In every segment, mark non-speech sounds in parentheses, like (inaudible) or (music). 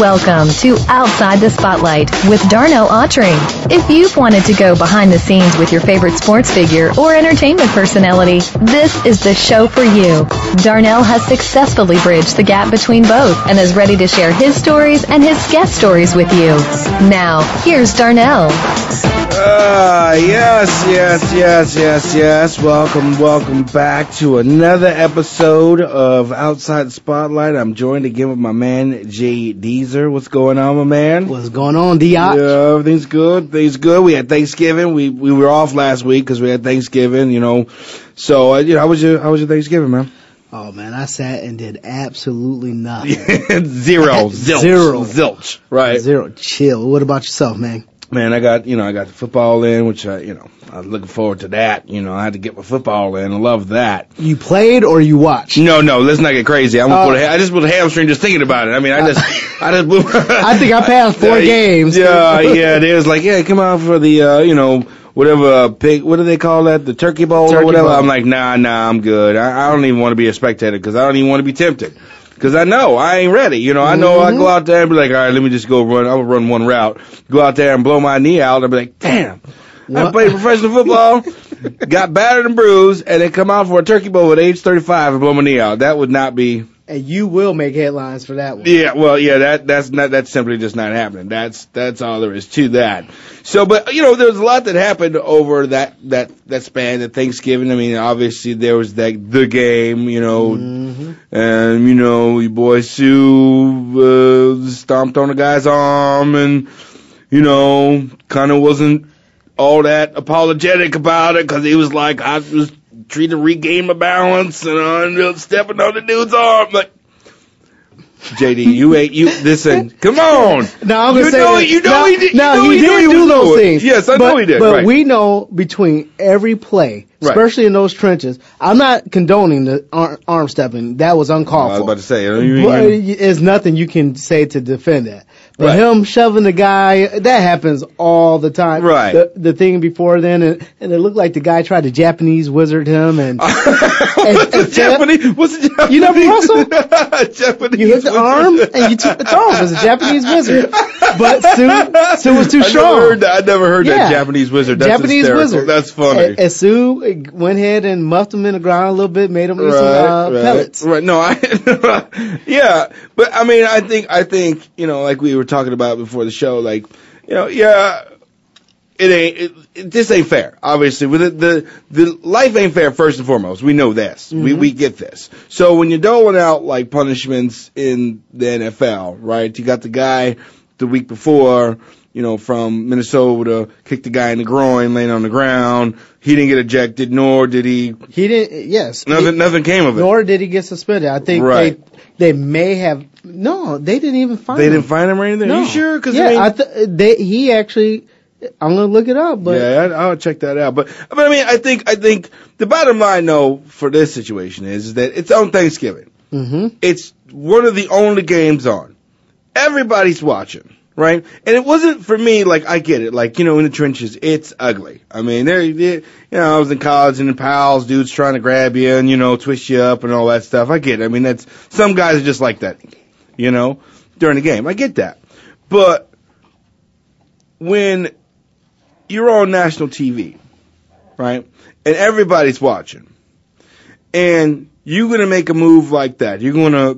Welcome to Outside the Spotlight with Darnell Autry. If you've wanted to go behind the scenes with your favorite sports figure or entertainment personality, this is the show for you. Darnell has successfully bridged the gap between both and is ready to share his stories and his guest stories with you. Now, here's Darnell. Ah, yes, yes, yes, yes, yes. Welcome, welcome back to another episode of Outside the Spotlight. I'm joined again with my man Jay Deezer. What's going on, my man? What's going on, Diot? Yeah, everything's good. Things good. We had Thanksgiving. We we were off last week because we had Thanksgiving. You know, so uh, you know, how was your how was your Thanksgiving, man? Oh man, I sat and did absolutely nothing. (laughs) (laughs) Zero, zilch, Zero. zilch. Right. Zero. Chill. What about yourself, man? Man, I got you know I got the football in, which I you know I was looking forward to that. You know I had to get my football in. I love that. You played or you watched? No, no, let's not get crazy. I'm gonna Uh, put a, I just put a hamstring just thinking about it. I mean, I just, (laughs) I just. I think I passed four (laughs) Yeah, games. Yeah, yeah. They was like, yeah, come out for the, uh, you know, whatever uh, pig. What do they call that? The turkey bowl or whatever. bowl. I'm like, nah, nah, I'm good. I, I don't even want to be a spectator because I don't even want to be tempted. Because I know I ain't ready. You know, I know I go mm-hmm. out there and be like, all right, let me just go run. I'm gonna run one route. Go out there and blow my knee out. I'll be like, damn. I played professional football, (laughs) got battered and bruised, and then come out for a turkey bowl at age 35 and blow my knee out. That would not be And you will make headlines for that one. yeah, well, yeah, that that's not that's simply just not happening. That's that's all there is to that. So, but you know, there was a lot that happened over that that that span of Thanksgiving. I mean, obviously there was that the game, you know, Mm-hmm. and you know, your boy Suh uh, stomped on a guy's arm, and you know, kind of wasn't all that apologetic about it because he was like, I was trying to regain my balance and I ended up stepping on the dude's arm. Like, JD, you ain't you. Listen, (laughs) come on. Now I'm gonna you say know, this. you know now, he did. now you know he, he, did he do those things. Yes, I but, know he did. But right. we know between every play, Right. especially in those trenches, I'm not condoning the arm, arm stepping. That was uncalled for. I was about to say. You, But you, there's nothing you can say to defend that. But Right. him shoving the guy, that happens all the time. Right. The, the thing before then, and, and it looked like the guy tried to Japanese wizard him, and, (laughs) what's and the Japanese? What's the Japanese? You never wrestled? (laughs) Japanese. you hit the wizard. arm and you took the toe. It was a Japanese wizard. But Suh, Suh was too I strong. Never heard that. I never heard that Japanese wizard. That's Japanese hysterical. wizard. That's funny. And, and Suh went ahead and muffed him in the ground a little bit, made him eat some uh, right, pellets. Right. No, I, (laughs) yeah, but I mean, I think, I think, you know, like we were talking about before the show, like, you know, yeah, it ain't, it, it, this ain't fair. Obviously, with the, the, the life ain't fair first and foremost. We know this. We, mm-hmm. we get this. So when you're doling out like punishments in the NFL, right? You got the guy the week before, you know, from Minnesota, kicked the guy in the groin, laying on the ground. He didn't get ejected, nor did he. He didn't. Yes. Nothing, nothing came of it. Nor did he get suspended. I think Right. they they may have. No, they didn't even find They him. didn't find him or anything. No. Are you sure? Because yeah, I mean, I th- they, he actually. I'm gonna look it up, but yeah, I, I'll check that out. But but I mean, I think I think the bottom line, though, for this situation is, is that it's on Thanksgiving. hmm It's one of the only games on. Everybody's watching, right? And it wasn't for me. Like I get it. Like you know, in the trenches, it's ugly. I mean, there, you know, I was in college and the pals, dudes trying to grab you and you know twist you up and all that stuff. I get it. I mean, that's some guys are just like that, you know, during the game. I get that, but when you're on national TV, right, and everybody's watching, and you're gonna make a move like that, you're gonna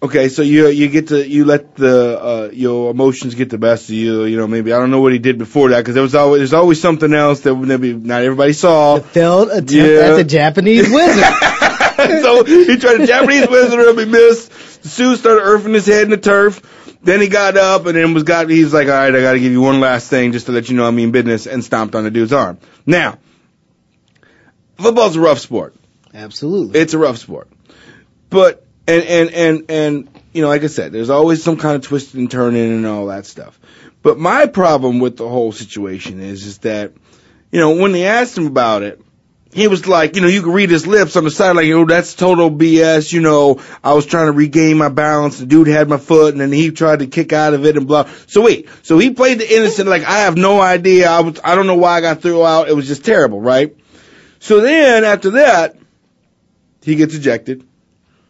Okay, so you you get to you let the uh, your emotions get the best of you. You know, maybe I don't know what he did before that because there was always there's always something else that maybe not everybody saw. the failed attempt Yeah. at the Japanese wizard. (laughs) so he tried to Japanese wizard and He missed. Suh started earthing his head in the turf. Then he got up and then was got. He's like, all right, I got to give you one last thing just to let you know I mean business, and stomped on the dude's arm. Now, football's a rough sport. Absolutely. It's a rough sport. But and and and and you know, like I said, there's always some kind of twisting and turning and all that stuff. But my problem with the whole situation is is that you know when they asked him about it, he was like, you know, you can read his lips on the side, like, you know, that's total BS. You know, I was trying to regain my balance. The dude had my foot, and then he tried to kick out of it and blah. So wait, so he played the innocent, like I have no idea. I was, I don't know why I got thrown out. It was just terrible, right? So then after that, he gets ejected.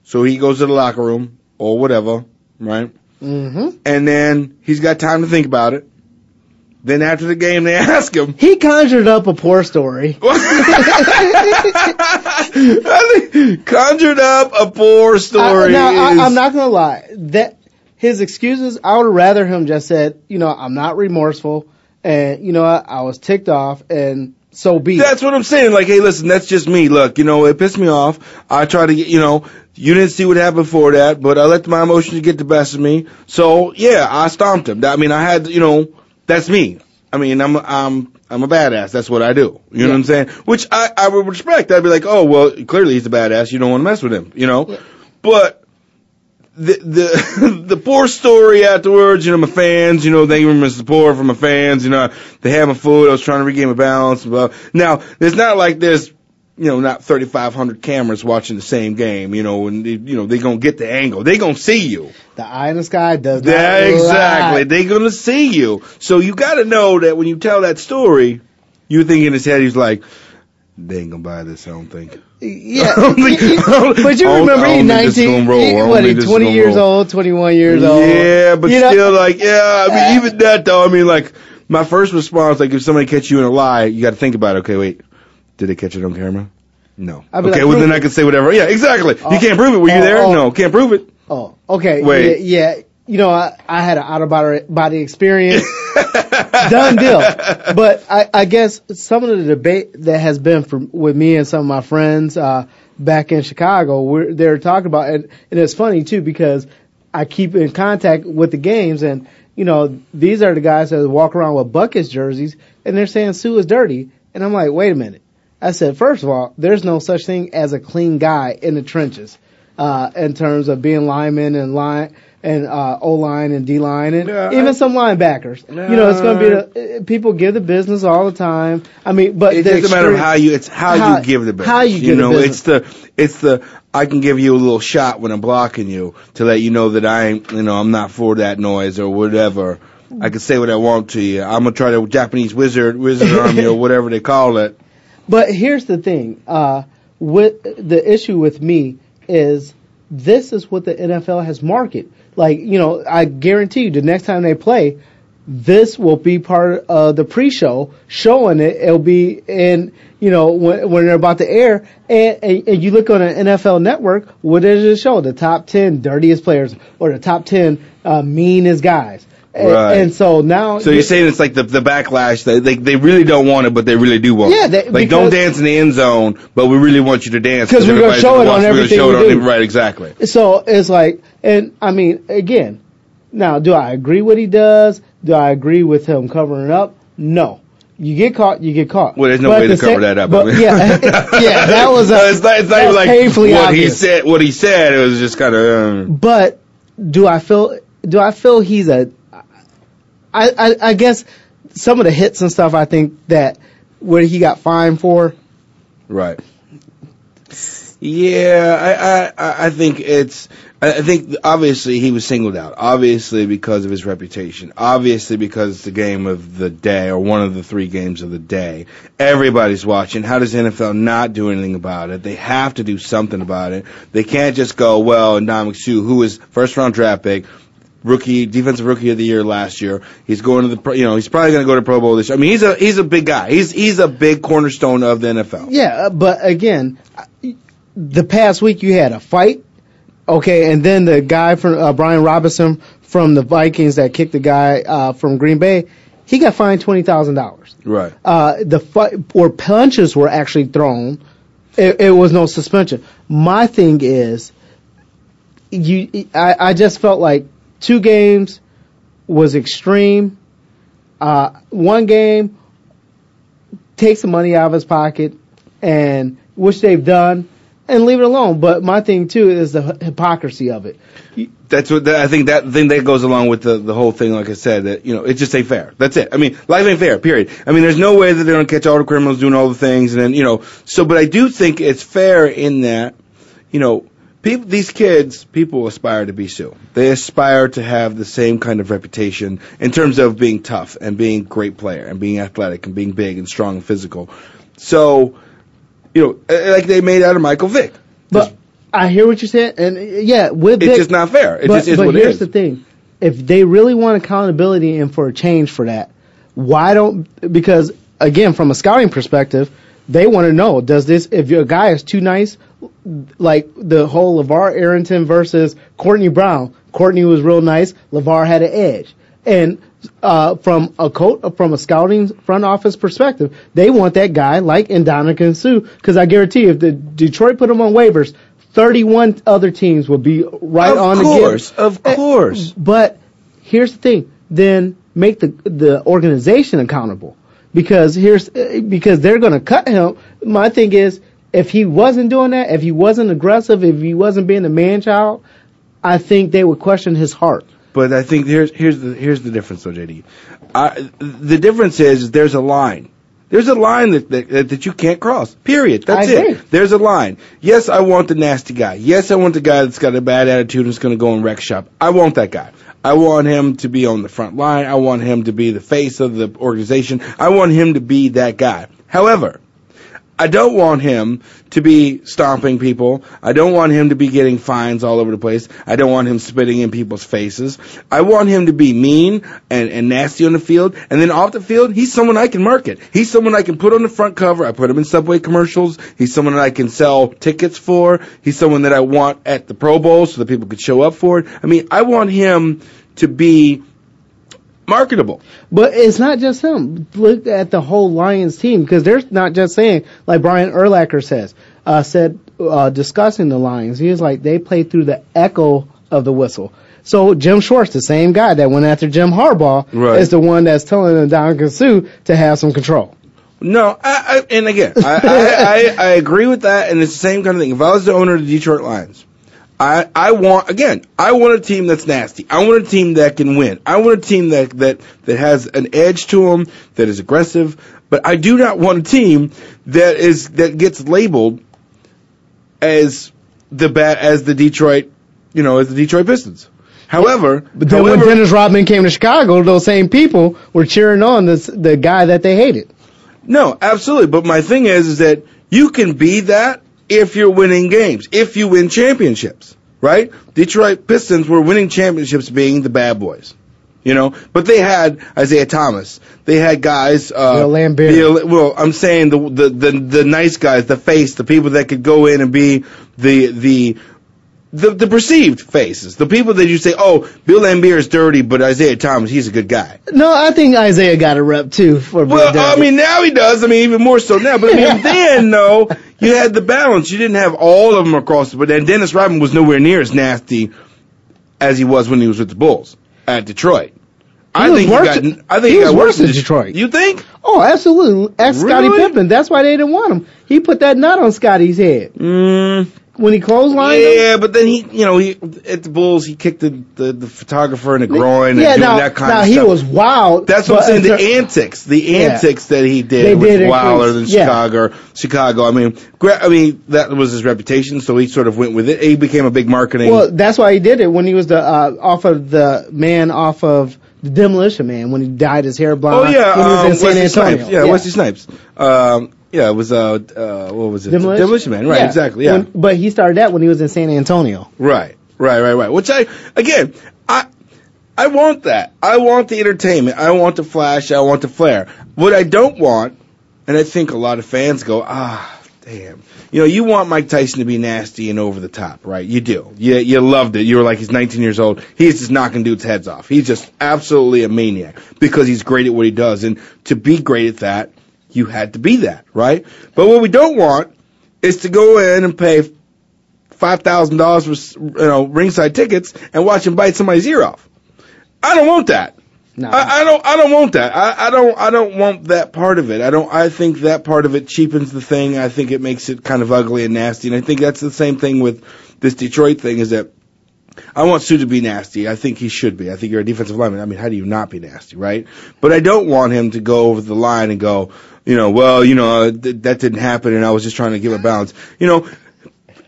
So he goes to the locker room or whatever, right? hmm And then he's got time to think about it. Then after the game, they (laughs) ask him. He conjured up a poor story. (laughs) (laughs) conjured up a poor story. I, now, is- I, I'm not gonna lie. That his excuses, I would have rather him just said, you know, I'm not remorseful, and you know, I, I was ticked off, and so be. it. That's what I'm saying. Like, hey, listen, that's just me. Look, you know, it pissed me off. I try to get, you know, you didn't see what happened before that, but I let my emotions get the best of me. So yeah, I stomped him. I mean, I had, you know, that's me. I mean, I'm, I'm, I'm a badass. That's what I do. You know what I'm saying? Which I, I would respect. I'd be like, oh, well, clearly he's a badass. You don't want to mess with him, you know? But, the the (laughs) the poor story afterwards, you know, my fans, you know, thank you for my support from my fans, you know, they had my food, I was trying to regain my balance, blah. Now, it's not like there's, you know, not 3,500 cameras watching the same game, you know, and, they, you know, they're gonna get the angle. They gonna see you. the eye in the sky does not Yeah, exactly. lie. They gonna see you. So you gotta know that when you tell that story, you think in his head, he's like, they ain't gonna buy this, I don't think. Yeah, (laughs) I think- he- he- but you remember I he don't think this is 19, roll. He- what 20 years roll. old, 21 years old. Yeah, but You know- still, like, yeah. I mean, (laughs) even that though. I mean, like, my first response, like, if somebody catch you in a lie, you got to think about, it. okay, wait, did they catch it on camera? No. Okay, like, well then prove I can say whatever. Yeah, exactly. Oh, you can't prove it. Were you oh, there? oh. No, can't prove it. Oh, okay. Wait. Yeah, yeah. You know, I, I had an out of body, body experience. (laughs) Done deal. But I, I guess some of the debate that has been from with me and some of my friends uh, back in Chicago, we're, they're talking about, and, and it's funny too because I keep in contact with the games, and you know, these are the guys that walk around with buckets jerseys, and they're saying Suh is dirty, and I'm like, wait a minute. I said, first of all, there's no such thing as a clean guy in the trenches, uh, in terms of being lineman and line and uh, O line and D line and even I- some linebackers. You know, it's going to be the, uh, people give the business all the time. I mean, but it's the doesn't matter of how you. It's how, how- you give the business. how you give the know, it's the it's the I can give you a little shot when I'm blocking you to let you know that I ain't you know I'm not for that noise or whatever. I can say what I want to you. I'm gonna try to Japanese wizard wizard (laughs) army or whatever they call it. But here's the thing. Uh, with the issue with me is this is what the NFL has marketed. Like, you know, I guarantee you the next time they play, this will be part of the pre-show showing it. It'll be in, you know, when, when they're about to air. And, and, and you look on an NFL network, what does it show? The top 10 dirtiest players or the top 10 uh, meanest guys. And, Right. and so now. So you're saying it's like the the backlash that they they really don't want it, but they really do want Yeah, it. they- like don't dance in the end zone, but we really want you to dance. Because we're gonna show it on we're everything show we it on Right, exactly. So it's like, and I mean, again, now, do I agree what he does? Do I agree with him covering it up? No. You get caught, you get caught. Well, there's no But way to cover same- that up. But I (laughs) mean. yeah, (laughs) yeah, that was. (laughs) No, A, it's not. It's not even like painfully what he said. What he said. It was just kind of. Um, But do I feel? Do I feel he's a? I, I I guess some of the hits and stuff. I think that where he got fined for. Right. Yeah, I, I, I think it's. I think obviously he was singled out. Obviously because of his reputation. Obviously because it's the game of the day or one of the three games of the day. Everybody's watching. How does NFL not do anything about it? They have to do something about it. They can't just go, well, And Ndamukong Suh, who was first round draft pick, rookie, defensive rookie of the year last year. He's going to the, you know, he's probably going to go to Pro Bowl this year. I mean, he's a he's a big guy. He's he's a big cornerstone of the NFL. Yeah, uh, but again, the past week you had a fight, okay, and then the guy from uh, Brian Robison from the Vikings that kicked the guy uh, from Green Bay, he got fined twenty thousand dollars. Right. Uh, the fight or punches were actually thrown. It, it was no suspension. My thing is, you, I, I just felt like two games was extreme. Uh, one game, take some money out of his pocket, and which they've done, and leave it alone. But my thing too is the hypocrisy of it. That's what I think. That thing that goes along with the the whole thing. Like I said, that you know, it just ain't fair. That's it. I mean, life ain't fair. Period. I mean, there's no way that they're gonna catch all the criminals doing all the things, and then you know. So, but I do think it's fair in that, you know, people, these kids, people aspire to be Suh. They aspire to have the same kind of reputation in terms of being tough and being a great player and being athletic and being big and strong and physical. So you know, like they made out of Michael Vick. But I hear what you're saying, and yeah, with It's Vic- just not fair. It but, just is but what it here's is. the thing: if they really want accountability and for a change for that, why don't? Because again, from a scouting perspective, they want to know: does this? If your guy is too nice, like the whole LaVar Arrington versus Courtney Brown. Courtney was real nice. Levar had an edge, and uh, from a coach, from a scouting front office perspective, they want that guy like Ndamukong Suh. Because I guarantee, you, if the Detroit put him on waivers. 31 other teams will be right Of on the course, get- of Eh, course. But here's the thing: then make the the organization accountable because here's eh, because they're going to cut him. My thing is, if he wasn't doing that, if he wasn't aggressive, if he wasn't being a man child, I think they would question his heart. But I think here's here's the here's the difference, though, JD. I, the difference is there's a line. There's a line that, that that you can't cross. Period. That's it. There's a line. Yes, I want the nasty guy. Yes, I want the guy that's got a bad attitude and is going to go and wreck shop. I want that guy. I want him to be on the front line. I want him to be the face of the organization. I want him to be that guy. However, I don't want him to be stomping people. I don't want him to be getting fines all over the place. I don't want him spitting in people's faces. I want him to be mean and, and nasty on the field. And then off the field, he's someone I can market. He's someone I can put on the front cover. I put him in Subway commercials. He's someone that I can sell tickets for. He's someone that I want at the Pro Bowl so that people could show up for it. I mean, I want him to be marketable. But it's not just him. Look at the whole Lions team because they're not just saying like Brian Urlacher says uh, said uh, discussing the Lions. He was like they played through the echo of the whistle. So Jim Schwartz, the same guy that went after Jim Harbaugh, Right. is the one that's telling Don Suh to have some control. No, I, I, and again, I, I, I agree with that, and it's the same kind of thing. If I was the owner of the Detroit Lions, I, I want again, I want a team that's nasty. I want a team that can win. I want a team that that that has an edge to them, that is aggressive. But I do not want a team that is that gets labeled as the bat as the Detroit, you know, as the Detroit Pistons. However, But then when however- Dennis Rodman came to Chicago, those same people were cheering on this the guy that they hated. No, absolutely. But my thing is, is that you can be that if you're winning games, if you win championships, right? Detroit Pistons were winning championships being the bad boys. You know, but they had Isiah Thomas. They had guys. Uh, Bill Laimbeer. the- well, I'm saying the, the the the nice guys, the face, the people that could go in and be the the the, the perceived faces, the people that you say, oh, Bill Laimbeer is dirty, but Isiah Thomas, he's a good guy. No, I think Isiah got a rep too for Well. I mean, now he does. I mean, even more so now. But I mean, (laughs) then, no, you had the balance. You didn't have all of them across. But then Dennis Rodman was nowhere near as nasty as he was when he was with the Bulls at Detroit. I was think he got. I think he he was got worse in at Detroit. You think? Oh, absolutely. Ask Scottie Really? Pippen. That's why they didn't want him. He put that nut on Scottie's head Mm, when he clotheslined him. yeah, but then he, you know, he at the Bulls he kicked the the, the photographer in the groin yeah, and doing now, that kind now of he stuff. He was wild. That's what I'm saying. The antics, the Yeah. antics that he They did was did wilder than increase- yeah. Chicago. Chicago. I mean, gra- I mean that was his reputation, so he sort of went with it. He became a big marketing. well, that's why he did it when he was the uh, off of the man off of the Demolition Man when he dyed his hair blonde. oh blonde. yeah, when he was um, in San Wesley Antonio. Snipes. Yeah, Wesley Snipes. Um, yeah, it was uh, uh, what was it? Demolition, Man. Right, Yeah. exactly. Yeah, When- but he started that when he was in San Antonio. Right, right, right, right. Which I again, I I want that. I want the entertainment. I want the flash. I want the flair. What I don't want, and I think a lot of fans go, ah, damn. You know, you want Mike Tyson to be nasty and over the top, right? You do. You you loved it. You were like, he's 19 years old. He's just knocking dudes' heads off. He's just absolutely a maniac because he's great at what he does. And to be great at that, you had to be that, right? But what we don't want is to go in and pay five thousand dollars for you know ringside tickets and watch him bite somebody's ear off. I don't want that. No. I, I don't. I don't want that. I, I don't. I don't want that part of it. I don't. I think that part of it cheapens the thing. I think it makes it kind of ugly and nasty. And I think that's the same thing with this Detroit thing. Is that I want Suh to be nasty. I think he should be. I think you're a defensive lineman. I mean, how do you not be nasty, right? But I don't want him to go over the line and go, you know, well, you know, th- that didn't happen, and I was just trying to give a balance. You know,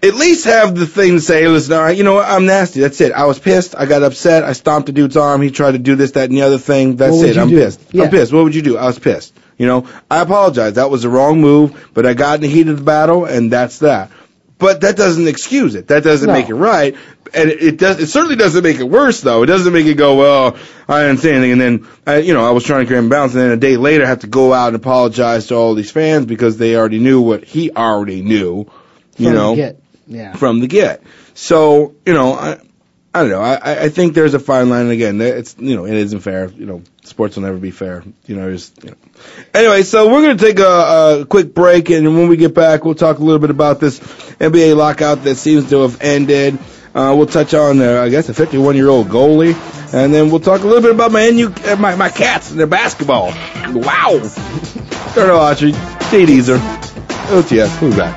at least have the thing to say, listen, all right, you know what, I'm nasty. That's it. I was pissed. I got upset. I stomped the dude's arm. He tried to do this, that, and the other thing. That's it. I'm do? pissed. Yeah. I'm pissed. What would you do? I was pissed. You know, I apologize. That was the wrong move, but I got in the heat of the battle, and that's that. But that doesn't excuse it. That doesn't No. make it right. And it, it does. It certainly doesn't make it worse, though. It doesn't make it go well. I didn't say anything, and then I, you know, I was trying to create a balance, and then a day later, I have to go out and apologize to all these fans because they already knew what he already knew. You From the know, get. Yeah. from the get. So you know, I I don't know. I I- think there's a fine line. Again, it's you know, it isn't fair. You know, sports will never be fair. You know, there's you know. Anyway, so we're gonna take a, a quick break, and when we get back, we'll talk a little bit about this NBA lockout that seems to have ended. Uh, we'll touch on, uh, I guess, a 51 year old goalie, and then we'll talk a little bit about my NU, uh, my my cats and their basketball. Wow. (laughs) Colonel Autry, Deezer, OTS. We'll back.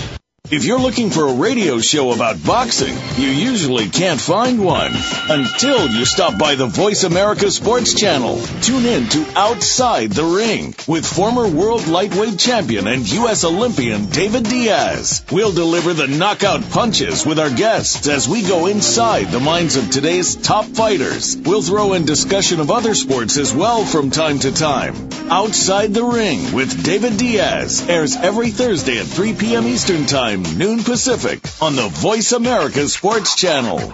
If you're looking for a radio show about boxing, you usually can't find one until you stop by the Voice America Sports Channel. Tune in to Outside the Ring with former world lightweight champion and U.S. Olympian David Diaz. We'll deliver the knockout punches with our guests as we go inside the minds of today's top fighters. We'll throw in discussion of other sports as well from time to time. Outside the Ring with David Diaz airs every Thursday at 3 p.m. Eastern Time, noon Pacific on the Voice America Sports Channel.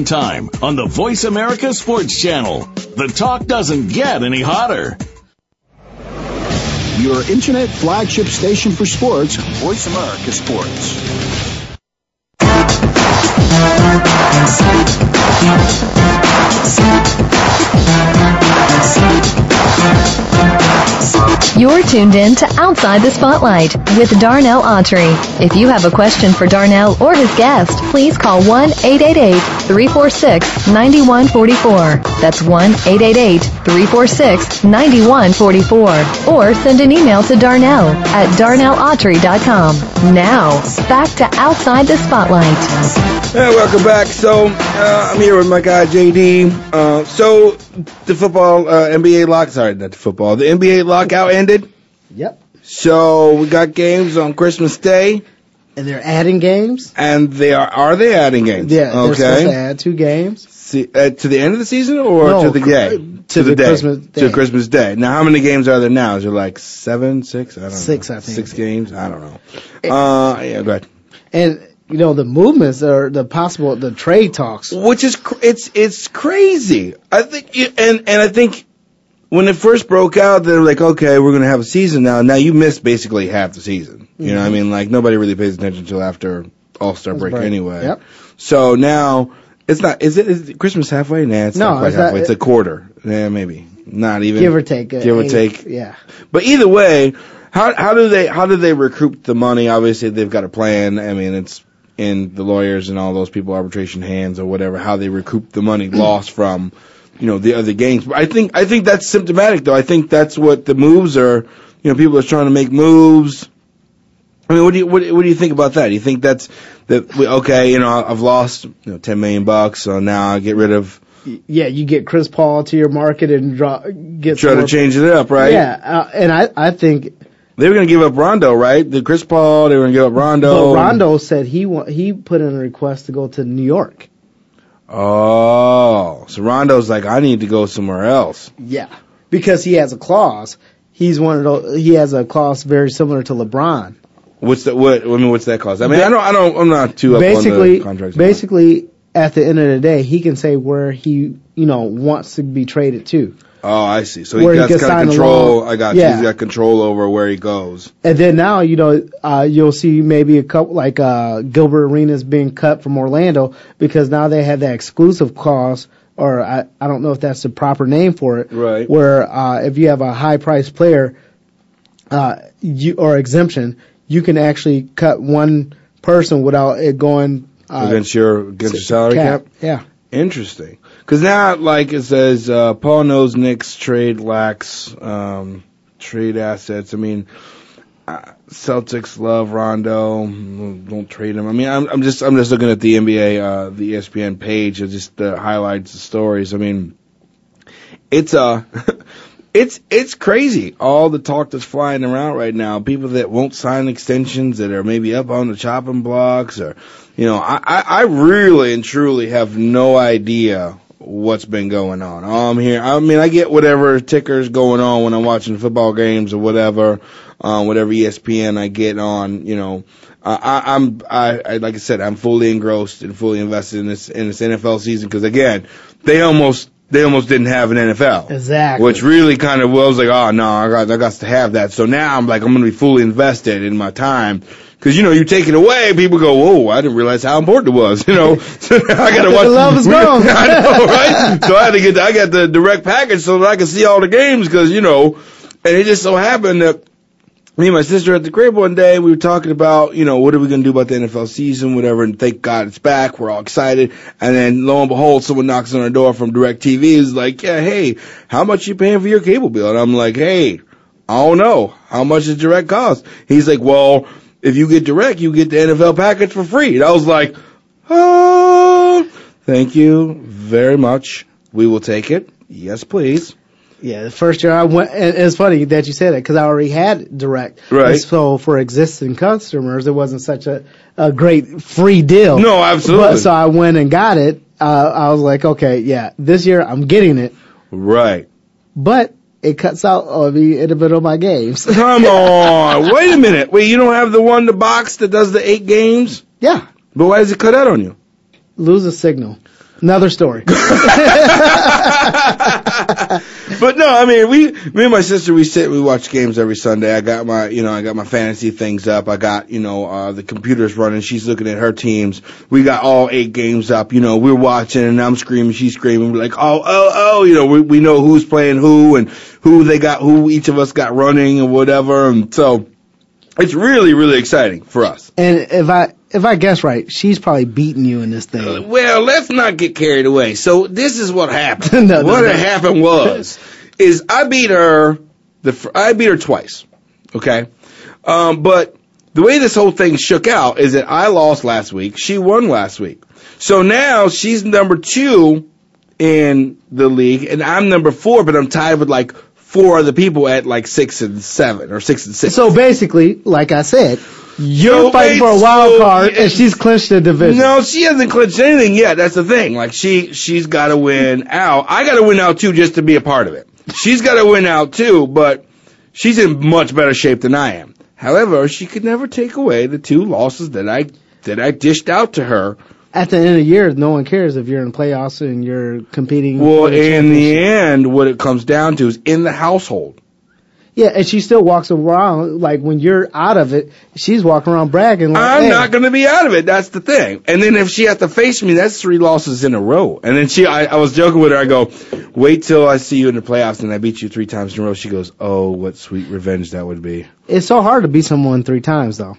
Time on the Voice America Sports Channel. The talk doesn't get any hotter. Your internet flagship station for sports, Voice America Sports. You're tuned in to Outside the Spotlight with Darnell Autry. If you have a question for Darnell or his guest, please call 1-888-346-9144. That's 1-888-346-9144. Or send an email to Darnell at darnellautry.com. Now, back to Outside the Spotlight. Hey, welcome back. So uh, I'm here with my guy JD. Uh, so the football uh, NBA lock, sorry, not the football, the NBA lockout ended. Yep. So we got games on Christmas Day, And they're adding games. and they are are they adding games? Yeah, they're supposed to Okay. add two games. See, uh, to the end of the season or No, to the cr- day? to the day. Christmas To day. Christmas Day. Now, how many games are there now? Is there like seven, six? I don't Six, know. I think. Six games? I don't know. Uh, yeah, go ahead. And you know the movements are the possible the trade talks. which is cr- it's it's crazy. I think it- and and I think when it first broke out, they were like, okay, we're gonna have a season now. Now you missed basically half the season. You know, what I mm-hmm. mean, like nobody really pays attention until after All Star break, break. anyway. Yep. So now it's not. Is it is Christmas halfway? Nah, it's No, not quite halfway. it's a quarter. Yeah, maybe not even. Give or take. Give or eight- take. Yeah. But either way, how how do they how do they recoup the money? Obviously, they've got a plan. I mean, it's in the lawyers and all those people arbitration hands or whatever. How they recoup the money lost from you know the other games. But I think I think that's symptomatic though. I think that's what the moves are. You know, people are trying to make moves. I mean, what do you what, what do you think about that? Do you think that's that? we- Okay, you know, I've lost you know ten million bucks, so now I get rid of Yeah, you get Chris Paul to your market and draw get try to change it up, right? Yeah, uh, and I I think They were going to give up Rondo, right? The Chris Paul, they were going to give up Rondo. but Rondo said he wa- he put in a request to go to New York. Oh, so Rondo's like, I need to go somewhere else. Yeah, because he has a clause. He's one of those. He has a clause very similar to LeBron. What's the what? I mean, what's that clause? I mean, I don't, I don't, I'm not too basically, the contracts. basically, at the end of the day, he can say where he you know wants to be traded to. Oh, I see. So where he he got control. I got Yeah. you. He's got control over where he goes. And then now, you know, uh, you'll see maybe a couple like uh, Gilbert Arenas being cut from Orlando because now they have that exclusive clause or I, I don't know if that's the proper name for it. Right. Where uh, if you have a high priced player, uh, you or exemption, you can actually cut one person without it going uh, against your against your salary cap. Yeah. Interesting. Because now, like it says, uh, Paul knows Knicks trade lacks um, trade assets. I mean, uh, Celtics love Rondo. Don't trade him. I mean, I'm, I'm just I'm just looking at the NBA, uh, the ESPN page. It just uh, highlights the stories. I mean, it's uh (laughs) it's it's crazy. All the talk that's flying around right now. People that won't sign extensions that are maybe up on the chopping blocks, or you know, I, I really and truly have no idea what's been going on. I'm here. I mean, I get whatever tickers going on when I'm watching football games or whatever, um, whatever ESPN I get on. You know, uh, I, I'm I, I like I said, I'm fully engrossed and fully invested in this in this NFL season because again, they almost they almost didn't have an NFL. Exactly. Which really kind of was like, oh no, I got I got to have that. So now I'm like, I'm gonna be fully invested in my time. Cause you know, you take it away, people go, whoa, I didn't realize how important it was, (laughs) you know. (laughs) So I gotta watch. The love is (laughs) gone. I know, right? so I had to get, I got the direct package so that I could see all the games, cause you know, and it just so happened that me and my sister at the crib one day, we were talking about, you know, what are we going to do about the NFL season, whatever, and thank God it's back. We're all excited. And then lo and behold, someone knocks on our door from DirecTV is like, yeah, hey, how much you paying for your cable bill? And I'm like, hey, I don't know. How much does direct cost? He's like, well, if you get direct, you get the NFL package for free. And I was like, oh, thank you very much. We will take it. Yes, please. Yeah, the first year I went, and it's funny that you said that because I already had direct. Right. And so for existing customers, it wasn't such a, a great free deal. No, absolutely. But so I went and got it. Uh, I was like, okay, yeah, this year I'm getting it, Right. but it cuts out of the in the middle of my games. (laughs) Come on. Wait a minute. Wait, you don't have the one, the box that does the eight games? yeah, But why does it cut out on you? lose a signal. Another story. (laughs) But no, I mean, we, me and my sister, we sit, we watch games every Sunday. I got my, you know, I got my fantasy things up. I got, you know, uh, the computer's running. She's looking at her teams. We got all eight games up. You know, we're watching and I'm screaming, she's screaming. We're like, oh, oh, oh, you know, we, we know who's playing who and who they got, who each of us got running and whatever. And so it's really, really exciting for us. and if I if I guess right, she's probably beating you in this thing. Well, let's not get carried away. So this is what happened. (laughs) No, what no. happened was, is I beat her. The I beat her twice. Okay, um, but the way this whole thing shook out is that I lost last week. She won last week. So now she's number two in the league, and I'm number four, but I'm tied with like four other people at like six and seven or six and six. So basically, like I said, you're fighting for a wild so- card, and she's clinched the division. No, she hasn't clinched anything yet. That's the thing. Like she, she's got to win out. I got to win out too, just to be a part of it. She's got to win out too, but she's in much better shape than I am. However, she could never take away the two losses that I that I dished out to her. At the end of the year, no one cares if you're in playoffs and you're competing. Well, in the end, what it comes down to is in the household. yeah, and she still walks around like when you're out of it, she's walking around bragging. Like, I'm hey, not going to be out of it. That's the thing. And then if she has to face me, that's three losses in a row. And then she, I, I was joking with her. I go, wait till I see you in the playoffs and I beat you three times in a row. She goes, oh, what sweet revenge that would be. It's so hard to beat someone three times though.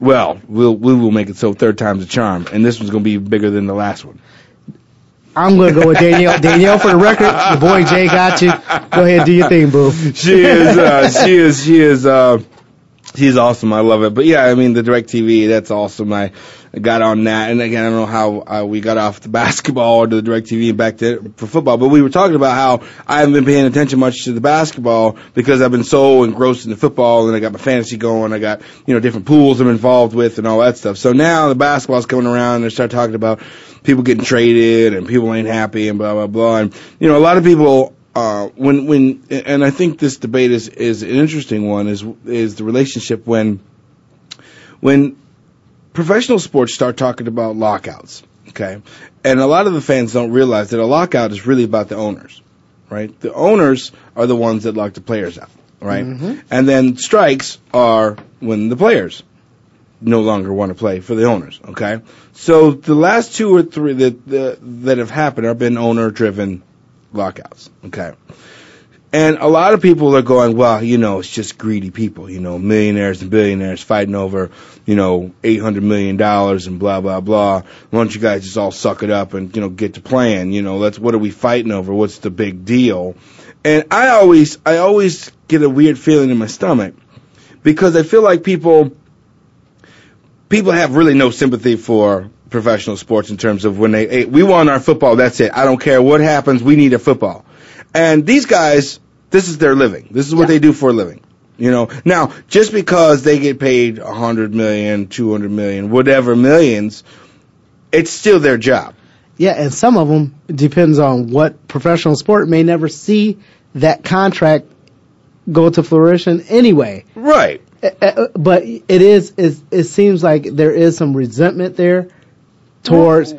Well, we'll we will make it so third time's a charm, and this one's going to be bigger than the last one. I'm gonna go with Danielle. (laughs) Danielle, for the record, the boy Jay got you. Go ahead, do your thing, boo. She is, uh, she is, she is, uh, she's awesome. I love it. But yeah, I mean the DirecTV, that's awesome. I got on that, and again, I don't know how uh, we got off the (laughs) basketball or to the DirecTV back to for football. But we were talking about how I haven't been paying attention much to the basketball because I've been so engrossed in the football, and I got my fantasy going. I got you know different pools I'm involved with and all that stuff. So now the basketball's coming around, and they start talking about people getting traded and people ain't happy and blah blah blah. And you know, a lot of people uh, when when and I think this debate is is an interesting one is is the relationship when when professional sports start talking about lockouts, okay, and a lot of the fans don't realize that a lockout is really about the owners, right? The owners are the ones that lock the players out, right? Mm-hmm. And then strikes are when the players no longer want to play for the owners. Okay, so the last two or three that that, that have happened have been owner driven lockouts. Okay. And a lot of people are going, well, you know, it's just greedy people, you know, millionaires and billionaires fighting over, you know, eight hundred million dollars and blah blah blah. Why don't you guys just all suck it up and you know get to playing? You know, let's what are we fighting over? What's the big deal? And I always, I always get a weird feeling in my stomach because I feel like people, people have really no sympathy for professional sports in terms of when they, hey, we want our football, that's it. I don't care what happens, we need a football. And these guys, this is their living. This is what Yeah. they do for a living. You know, now just because they get paid a hundred million, two hundred million, whatever millions, it's still their job. Yeah, and some of them depends on what professional sport may never see that contract go to fruition anyway. Right. Uh, uh, But it is, it, it seems like there is some resentment there towards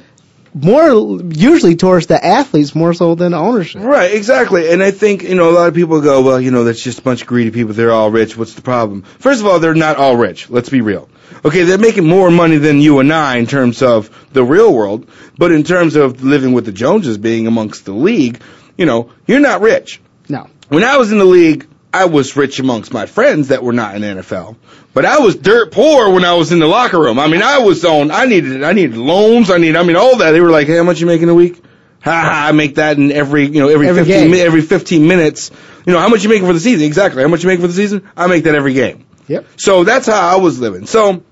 more usually towards the athletes more so than the ownership. Right, exactly. And I think, you know, a lot of people go, well, you know, that's just a bunch of greedy people. They're all rich. What's the problem? First of all, they're not all rich. Let's be real. Okay, they're making more money than you and I in terms of the real world, but in terms of living with the Joneses being amongst the league, you know, you're not rich. No. When I was in the league, I was rich amongst my friends that were not in the NFL. But I was dirt poor when I was in the locker room. I mean, I was on, I needed, I needed loans. I need, I mean, all that. They were like, hey, how much you making a week? Ha ha, I make that in every, you know, every, Every 15, game. mi- every 15 minutes. You know, how much you making for the season? Exactly. How much you making for the season? I make that every game. Yep. So that's how I was living. So,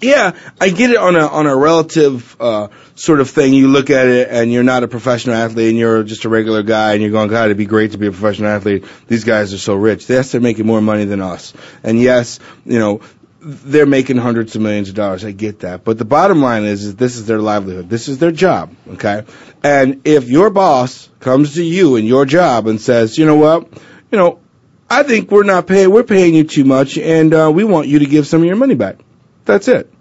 yeah, I get it on a on a relative uh, sort of thing. You look at it, and you're not a professional athlete, and you're just a regular guy, and you're going, God, it'd be great to be a professional athlete. These guys are so rich. Yes, they're making more money than us, and yes, you know, they're making hundreds of millions of dollars. I get that, but the bottom line is, is this is their livelihood. This is their job. Okay, and if your boss comes to you in your job and says, you know what, you know. I think we're not paying. We're paying you too much, and uh, we want you to give some of your money back. That's it.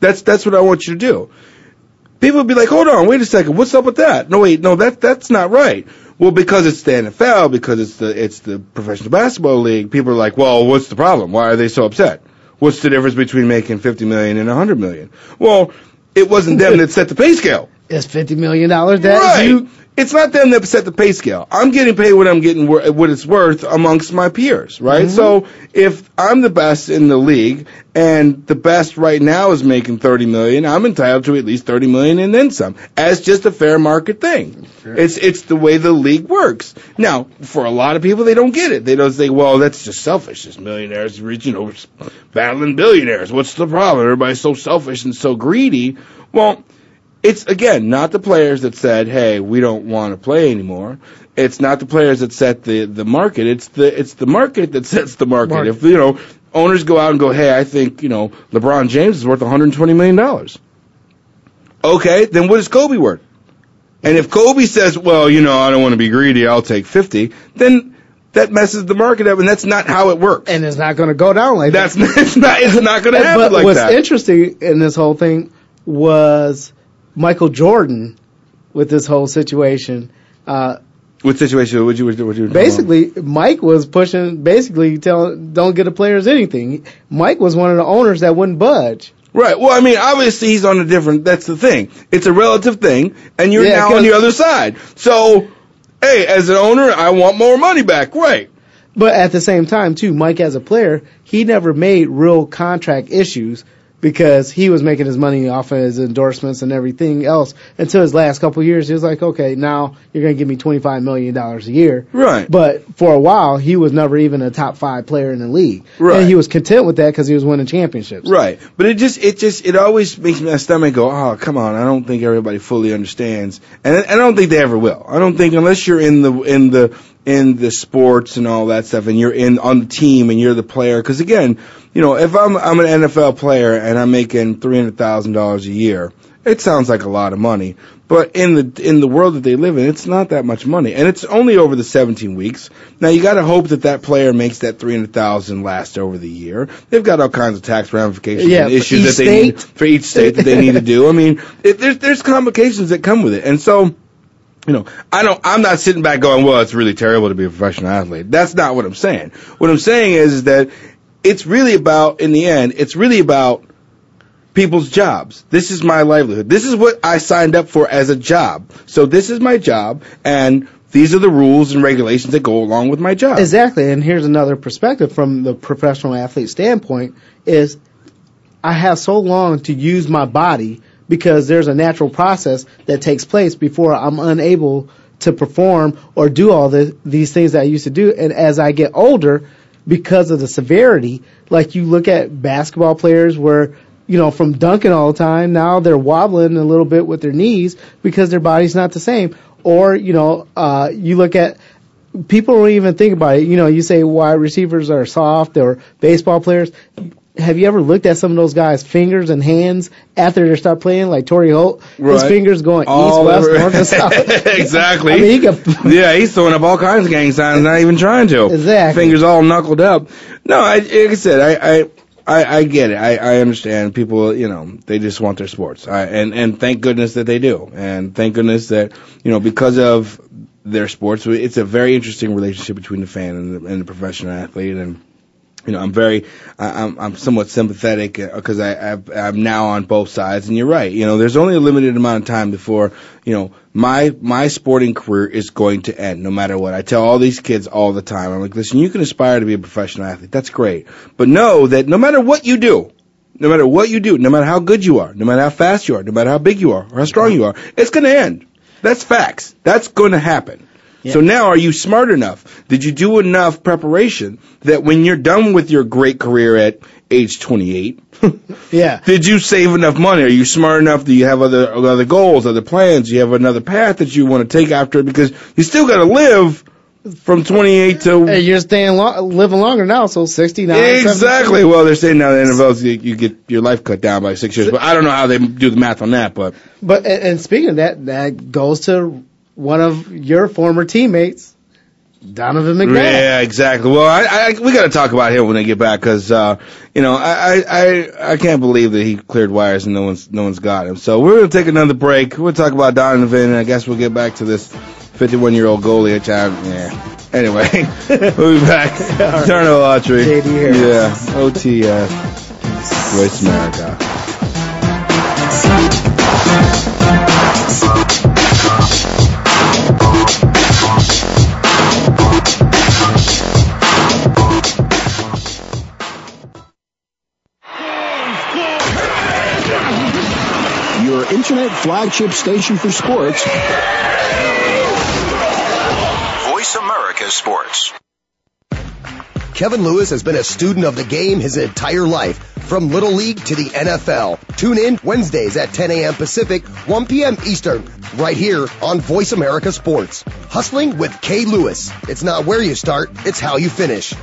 That's that's what I want you to do. People would be like, hold on, wait a second, what's up with that? No, wait, no, that that's not right. Well, because it's the NFL, because it's the it's the professional basketball league. People are like, well, what's the problem? Why are they so upset? What's the difference between making fifty million and a hundred million? Well, it wasn't them (laughs) that set the pay scale. It's fifty million dollars that right. you it's not them that set the pay scale. I'm getting paid what I'm getting, wor- what it's worth amongst my peers, right? Mm-hmm. So if I'm the best in the league and the best right now is making 30 million, I'm entitled to at least 30 million and then some as just a fair market thing. It's it's the way the league works. Now, for a lot of people, they don't get it. They don't say, "Well, that's just selfish. This millionaires, you know, battling billionaires. What's the problem? Everybody's so selfish and so greedy." Well it's again not the players that said, "Hey, we don't want to play anymore." It's not the players that set the the market. It's the it's the market that (laughs) sets the market. Market. If you know owners go out and go, "Hey, I think you know LeBron James is worth 120 million dollars." Okay, then what is Kobe worth? And if Kobe says, "Well, you know, I don't want to be greedy. I'll take 50," then that messes the market up, and that's not how it works. and it's not going to go down like that's that. it's (laughs) not it's not going to happen but like what's that. interesting in this whole thing was Michael Jordan with this whole situation. Uh, what situation would you would you would you basically, Mike was pushing, basically telling, don't get the players anything. Mike was one of the owners that wouldn't budge. Right. Well, I mean, obviously he's on a different. That's the thing. It's a relative thing, and you're Yeah, now on the other side. So, hey, as an owner, I want more money back. Right. But at the same time, too, Mike as a player, he never made real contract issues because he was making his money off of his endorsements and everything else until his last couple of years. He was like, okay, now you're going to give me $25 million a year. Right. But for a while, he was never even a top five player in the league. Right. And he was content with that because he was winning championships. Right. But it just, it just, it always makes my stomach go, oh, come on. I don't think everybody fully understands. And I don't think they ever will. I don't think unless you're in the, in the, in the sports and all that stuff and you're in, on the team and you're the player. Cause again, you know, if I'm, I'm an NFL player and I'm making $300,000 a year, it sounds like a lot of money. But in the in the world that they live in, it's not that much money, and it's only over the 17 weeks. Now you got to hope that that player makes that 300,000 last over the year. They've got all kinds of tax ramifications Yeah, and issues that they need for each state that they need to do. I mean, it, there's there's complications that come with it, and so you know, I don't, I'm not sitting back going, well, it's really terrible to be a professional athlete. That's not what I'm saying. What I'm saying is, is that it's really about, in the end, it's really about people's jobs. This is my livelihood. This is what I signed up for as a job. So this is my job, and these are the rules and regulations that go along with my job. Exactly, and here's another perspective from the professional athlete standpoint is I have so long to use my body because there's a natural process that takes place before I'm unable to perform or do all the, these things that I used to do. And as I get older, because of the severity, like you look at basketball players where, you know, from dunking all the time, now they're wobbling a little bit with their knees because their body's not the same. Or, you know, uh, you look at people don't even think about it. You know, you say wide receivers are soft or baseball players. Have you ever looked at some of those guys' fingers and hands after they start playing, like Torry Holt? His fingers going All east, west, over- north, and (laughs) south. exactly. I mean, he (laughs) yeah, he's throwing up all kinds of gang signs, not even trying to. Exactly. Fingers all knuckled up. No, I, like I said, I, I, I, I get it. I, I understand people, you know, they just want their sports. I, and, and thank goodness that they do. And thank goodness that, you know, because of their sports, it's a very interesting relationship between the fan and the, and the professional athlete. And, you know, I'm very, I'm, I'm somewhat sympathetic uh, because I, I've, I'm now on both sides. And you're right. You know, there's only a limited amount of time before, you know, my, my sporting career is going to end no matter what. I tell all these kids all the time. I'm like, listen, you can aspire to be a professional athlete. That's great. But know that no matter what you do, no matter what you do, no matter how good you are, no matter how fast you are, no matter how big you are or how strong you are, it's going to end. That's facts. That's going to happen. So now are you smart enough? Did you do enough preparation that when you're done with your great career at age 28, (laughs) yeah. did you save enough money? Are you smart enough? Do you have other other goals, other plans? Do you have another path that you want to take after? Because you still got to live from 28 to Hey, you're staying lo- living longer now, so 69. Exactly. Well, they're saying now the NFL you, you get your life cut down by six years, but I don't know how they do the math on that. But But and, and speaking of that, that goes to one of your former teammates, Donovan McNabb. yeah, exactly. Well, I, I we got to talk about him when they get back because uh, you know I, I I can't believe that he cleared waivers and no one's no one's got him. So we're gonna take another break. We'll talk about Donovan, and I guess we'll get back to this 51 year old goalie. Which I yeah. Anyway, (laughs) we'll be back. Darnell Autry. JD here. Yeah. OTS. Voice America. Internet flagship station for sports. Voice America Sports. Kevin Lewis has been a student of the game his entire life, from Little League to the NFL. Tune in Wednesdays at 10 a.m. Pacific, 1 p.m. Eastern, right here on Voice America Sports. Hustling with Kay Lewis. It's not where you start, it's how you finish.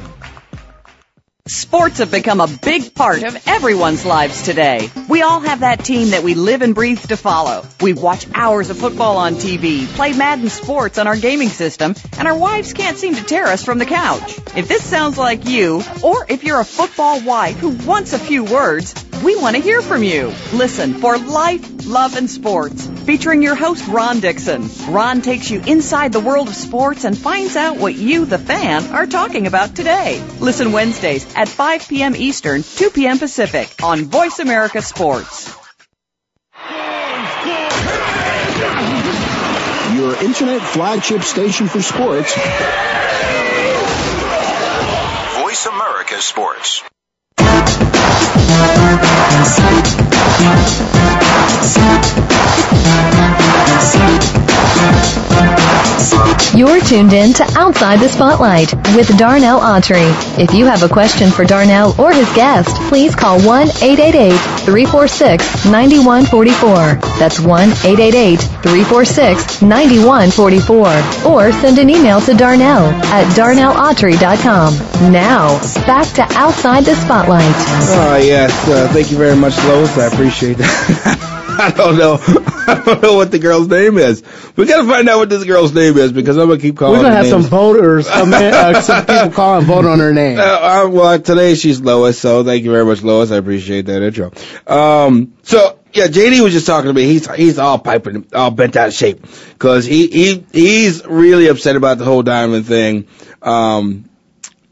Sports have become a big part of everyone's lives today. We all have that team that we live and breathe to follow. We watch hours of football on TV, play Madden Sports on our gaming system, and our wives can't seem to tear us from the couch. If this sounds like you, or if you're a football wife who wants a few words, we want to hear from you. Listen for Life, Love, and Sports, featuring your host, Ron Dixon. Ron takes you inside the world of sports and finds out what you, the fan, are talking about today. Listen Wednesdays at 5 p.m. Eastern, 2 p.m. Pacific on Voice America Sports. Your internet flagship station for sports. Voice America Sports. You're tuned in to Outside the Spotlight with Darnell Autry. If you have a question for Darnell or his guest, please call 1-888-346-9144. That's 1-888-346-9144. Or send an email to Darnell at darnellautry.com. Now, back to Outside the Spotlight. Oh yes, uh, thank you very much, Lois. I appreciate that. (laughs) (laughs) I don't know. (laughs) I don't know what the girl's name is. We gotta find out what this girl's name is because I'm gonna keep calling. We're gonna have some voters, I mean, uh, (laughs) some people call and vote on her name. Uh, uh, well, today she's Lois, so thank you very much, Lois. I appreciate that intro. Um, so yeah, JD was just talking to me. He's he's all piping, all bent out of shape because he he he's really upset about the whole diamond thing. Um,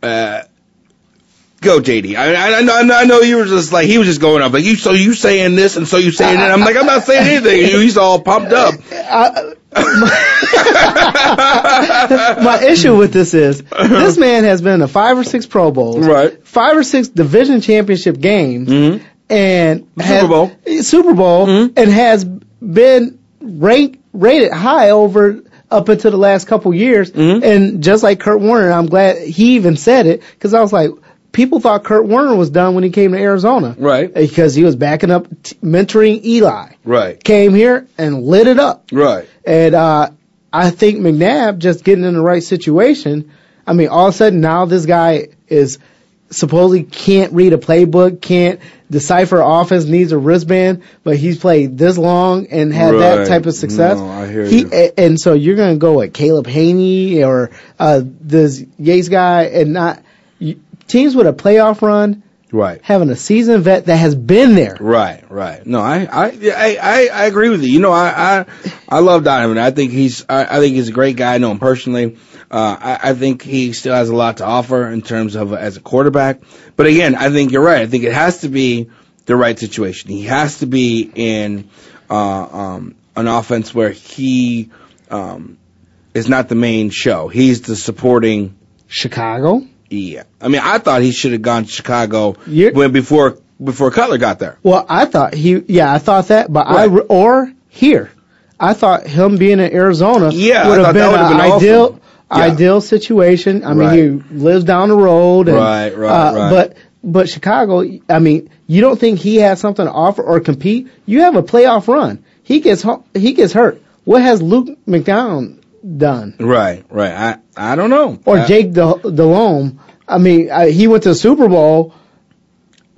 uh, Go, JD. I, I, I, know, I know- you were just like he was just going up like you. So you saying this and so you saying that. I'm like I'm not saying anything. He's all pumped up. (laughs) My issue with this is this man has been to five or six Pro Bowls, Right. Five or six division championship games, mm-hmm. and has- Super Bowl. Super Bowl, mm-hmm. and has been ranked rated high over up until the last couple years. Mm-hmm. And just like Kurt Warner, I'm glad he even said it because I was like. People thought Kurt Warner was done when he came to Arizona, Right. Because he was backing up, t- mentoring Eli. Right. Came here and lit it up. Right. And uh, I think McNabb just getting in the right situation. I mean, all of a sudden now this guy is supposedly can't read a playbook, can't decipher offense, needs a wristband, but he's played this long and had that type of success. No, I hear he, you. And so you're going to go with Caleb Hanie or uh, this Yates guy and not teams with a playoff run Right. having a seasoned vet that has been there. Right, right. No, I, I, I, I, agree with you. You know, I, I, I love Donovan. I think he's, I, I think he's a great guy. I know him personally. Uh, I, I think he still has a lot to offer in terms of as a quarterback. But again, I think you're right. I think it has to be the right situation. He has to be in, uh, um, an offense where he, um, is not the main show. He's the supporting. Chicago. Yeah. I mean, I thought he should have gone to Chicago You're- when before, before Cutler got there. Well, I thought he, yeah, I thought that, but I, or here, I thought him being in Arizona Yeah, would have been an ideal, awesome. Yeah. ideal situation. I mean, Right. he lives down the road, and, Right, right, uh, right. But but Chicago, I mean, you don't think he has something to offer or compete? You have a playoff run. He gets he gets hurt. What has Luke McCown done? Right, right. I I don't know. Or I, Jake De- Delhomme? I mean, I, he went to the Super Bowl.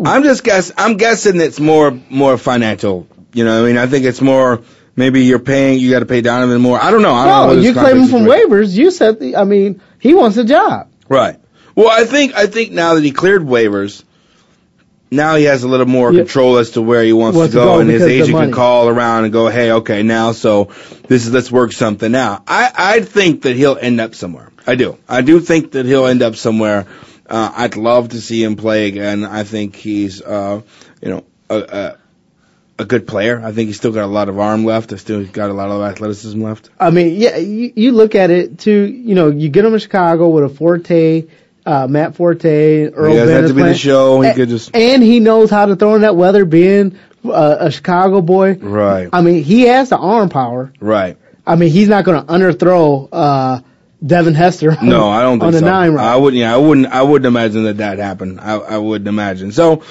I'm just guess. I'm guessing it's more more financial. You know, I mean, I think it's more. Maybe you're paying. You got to pay Donovan more. I don't know. I don't. No, his you claim him from situation- waivers. You said, The, I mean, he wants a job. Right. Well, I think I think now that he cleared waivers, now he has a little more control as to where he wants Wants to to go, go and his because of the agent can call around and go, "Hey, okay, now so this is let's work something out." I I think that he'll end up somewhere. I do. I do think that he'll end up somewhere. Uh, I'd love to see him play again. I think he's, uh, you know, a, a a good player. I think he's still got a lot of arm left. I still got a lot of athleticism left. I mean, yeah, you, you look at it too. You know, you get him in Chicago with a Forte, uh, Matt Forte, Earl He doesn't Bennett to be the show. He A- could just and he knows how to throw in that weather, being uh, a Chicago boy. right, I mean, he has the arm power. right. I mean, he's not going to underthrow uh, Devin Hester. On, No, I don't (laughs) think on the so. nine. I wouldn't. Yeah, I wouldn't. I wouldn't imagine that that happened. I, I wouldn't imagine. So,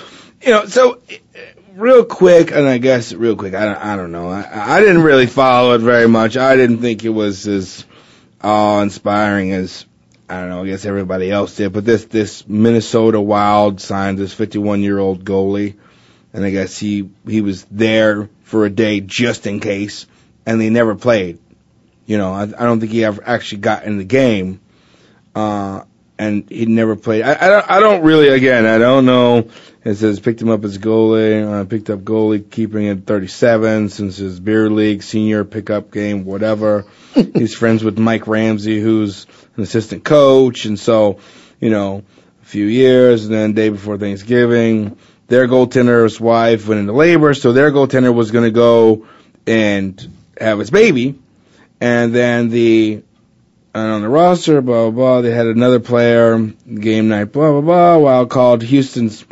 you know, so uh, real quick, and I guess real quick. I don't. I don't know. I, I didn't really follow it very much. I didn't think it was as awe inspiring as I don't know. I guess everybody else did. But this this Minnesota Wild signed this 51 year old goalie, and I guess he he was there for a day just in case, and he never played. You know, I, I don't think he ever actually got in the game, uh, and he never played. I, I don't. I don't really. Again, I don't know. It says picked him up as goalie. Uh, picked up goalie, keeping at 37 since his beer league senior pickup game, whatever. (laughs) He's friends with Mike Ramsey, who's an assistant coach, and so, you know, a few years, and then day before Thanksgiving, their goaltender's wife went into labor, so their goaltender was going to go and have his baby, and then the and on the roster, blah blah blah. They had another player, game night, blah blah blah. Wild called Houston's.